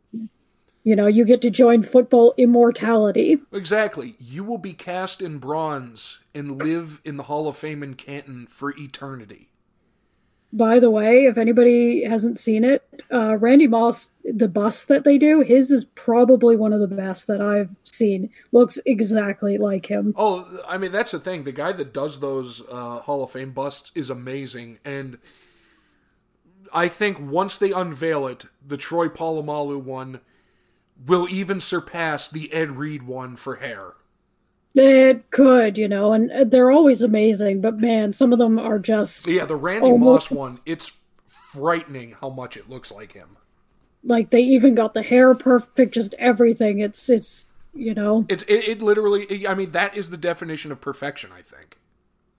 Speaker 2: You know, you get to join football immortality.
Speaker 1: Exactly. You will be cast in bronze and live in the Hall of Fame in Canton for eternity.
Speaker 2: By the way, if anybody hasn't seen it, uh, Randy Moss, the bust that they do, his is probably one of the best that I've seen. Looks exactly like him.
Speaker 1: Oh, I mean that's the thing. The guy that does those uh, Hall of Fame busts is amazing, and I think once they unveil it, the Troy Polamalu one will even surpass the Ed Reed one for hair.
Speaker 2: It could, you know, and uh, they're always amazing, but man, some of them are just
Speaker 1: Yeah, the Randy
Speaker 2: Almost-
Speaker 1: Moss one. It's frightening how much it looks like him.
Speaker 2: like they even got the hair perfect, just everything. It's it's you know,
Speaker 1: It, it it literally. I mean, that is the definition of perfection. I think.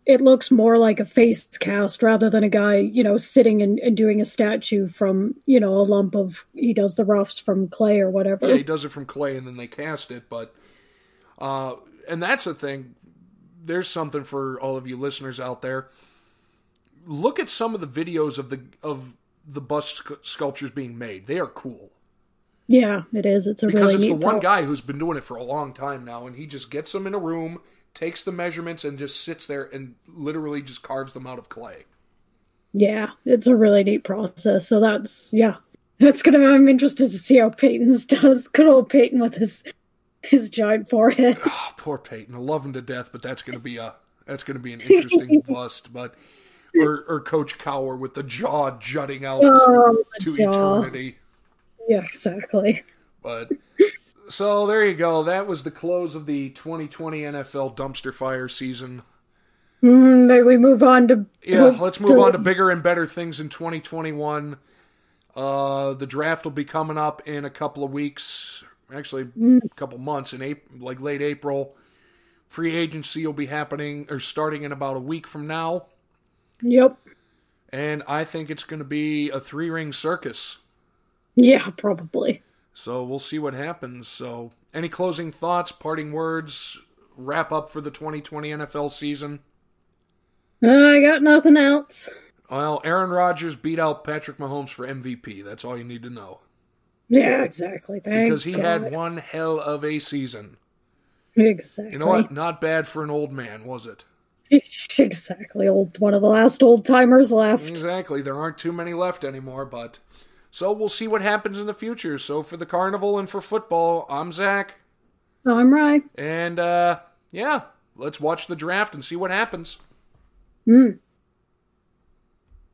Speaker 2: It looks more like a face cast rather than a guy, you know, sitting and, and doing a statue from, you know, a lump of he does the roughs from clay or whatever.
Speaker 1: Yeah, he does it from clay and then they cast it, but uh and that's the thing. There's something for all of you listeners out there. Look at some of the videos of the of the bust sc- sculptures being made. They are cool
Speaker 2: Yeah, it is. It's a
Speaker 1: because
Speaker 2: really
Speaker 1: it's the one guy who's been doing it for a long time now and he just gets them in a room, takes the measurements and just sits there and literally just carves them out of clay.
Speaker 2: Yeah, it's a really neat process. So that's yeah. That's gonna I'm interested to see how Peyton's does. Good old Peyton with his his giant forehead.
Speaker 1: Oh, poor Peyton. I love him to death, but that's going to be a that's to be an interesting bust. But or or Coach Cowher with the jaw jutting out
Speaker 2: Oh,
Speaker 1: to
Speaker 2: jaw.
Speaker 1: eternity.
Speaker 2: Yeah, exactly.
Speaker 1: But so there you go. That was the close of the 2020 NFL dumpster fire season.
Speaker 2: Mm, maybe we move on to
Speaker 1: Yeah, let's move on to bigger and better things in 2021. Uh, the draft will be coming up in a couple of weeks, actually a couple months in April, like late April. Free agency will be happening or starting in about a week from now,
Speaker 2: Yep.
Speaker 1: and I think it's going to be a three ring circus.
Speaker 2: Yeah, probably.
Speaker 1: So we'll see what happens. So, any closing thoughts, parting words, wrap up for the 2020 NFL season?
Speaker 2: Uh, I got nothing else.
Speaker 1: Well, Aaron Rodgers beat out Patrick Mahomes for MVP. That's all you need to know.
Speaker 2: Yeah, exactly. Thank
Speaker 1: Because he
Speaker 2: God.
Speaker 1: had one hell of a season.
Speaker 2: exactly.
Speaker 1: You know what? Not bad for an old man, was it?
Speaker 2: exactly. Old one of the last old timers left.
Speaker 1: Exactly. There aren't too many left anymore, but so we'll see what happens in the future. So for the carnival and for football, I'm Zach,
Speaker 2: I'm right.
Speaker 1: and uh, yeah, let's watch the draft and see what happens.
Speaker 2: Mm.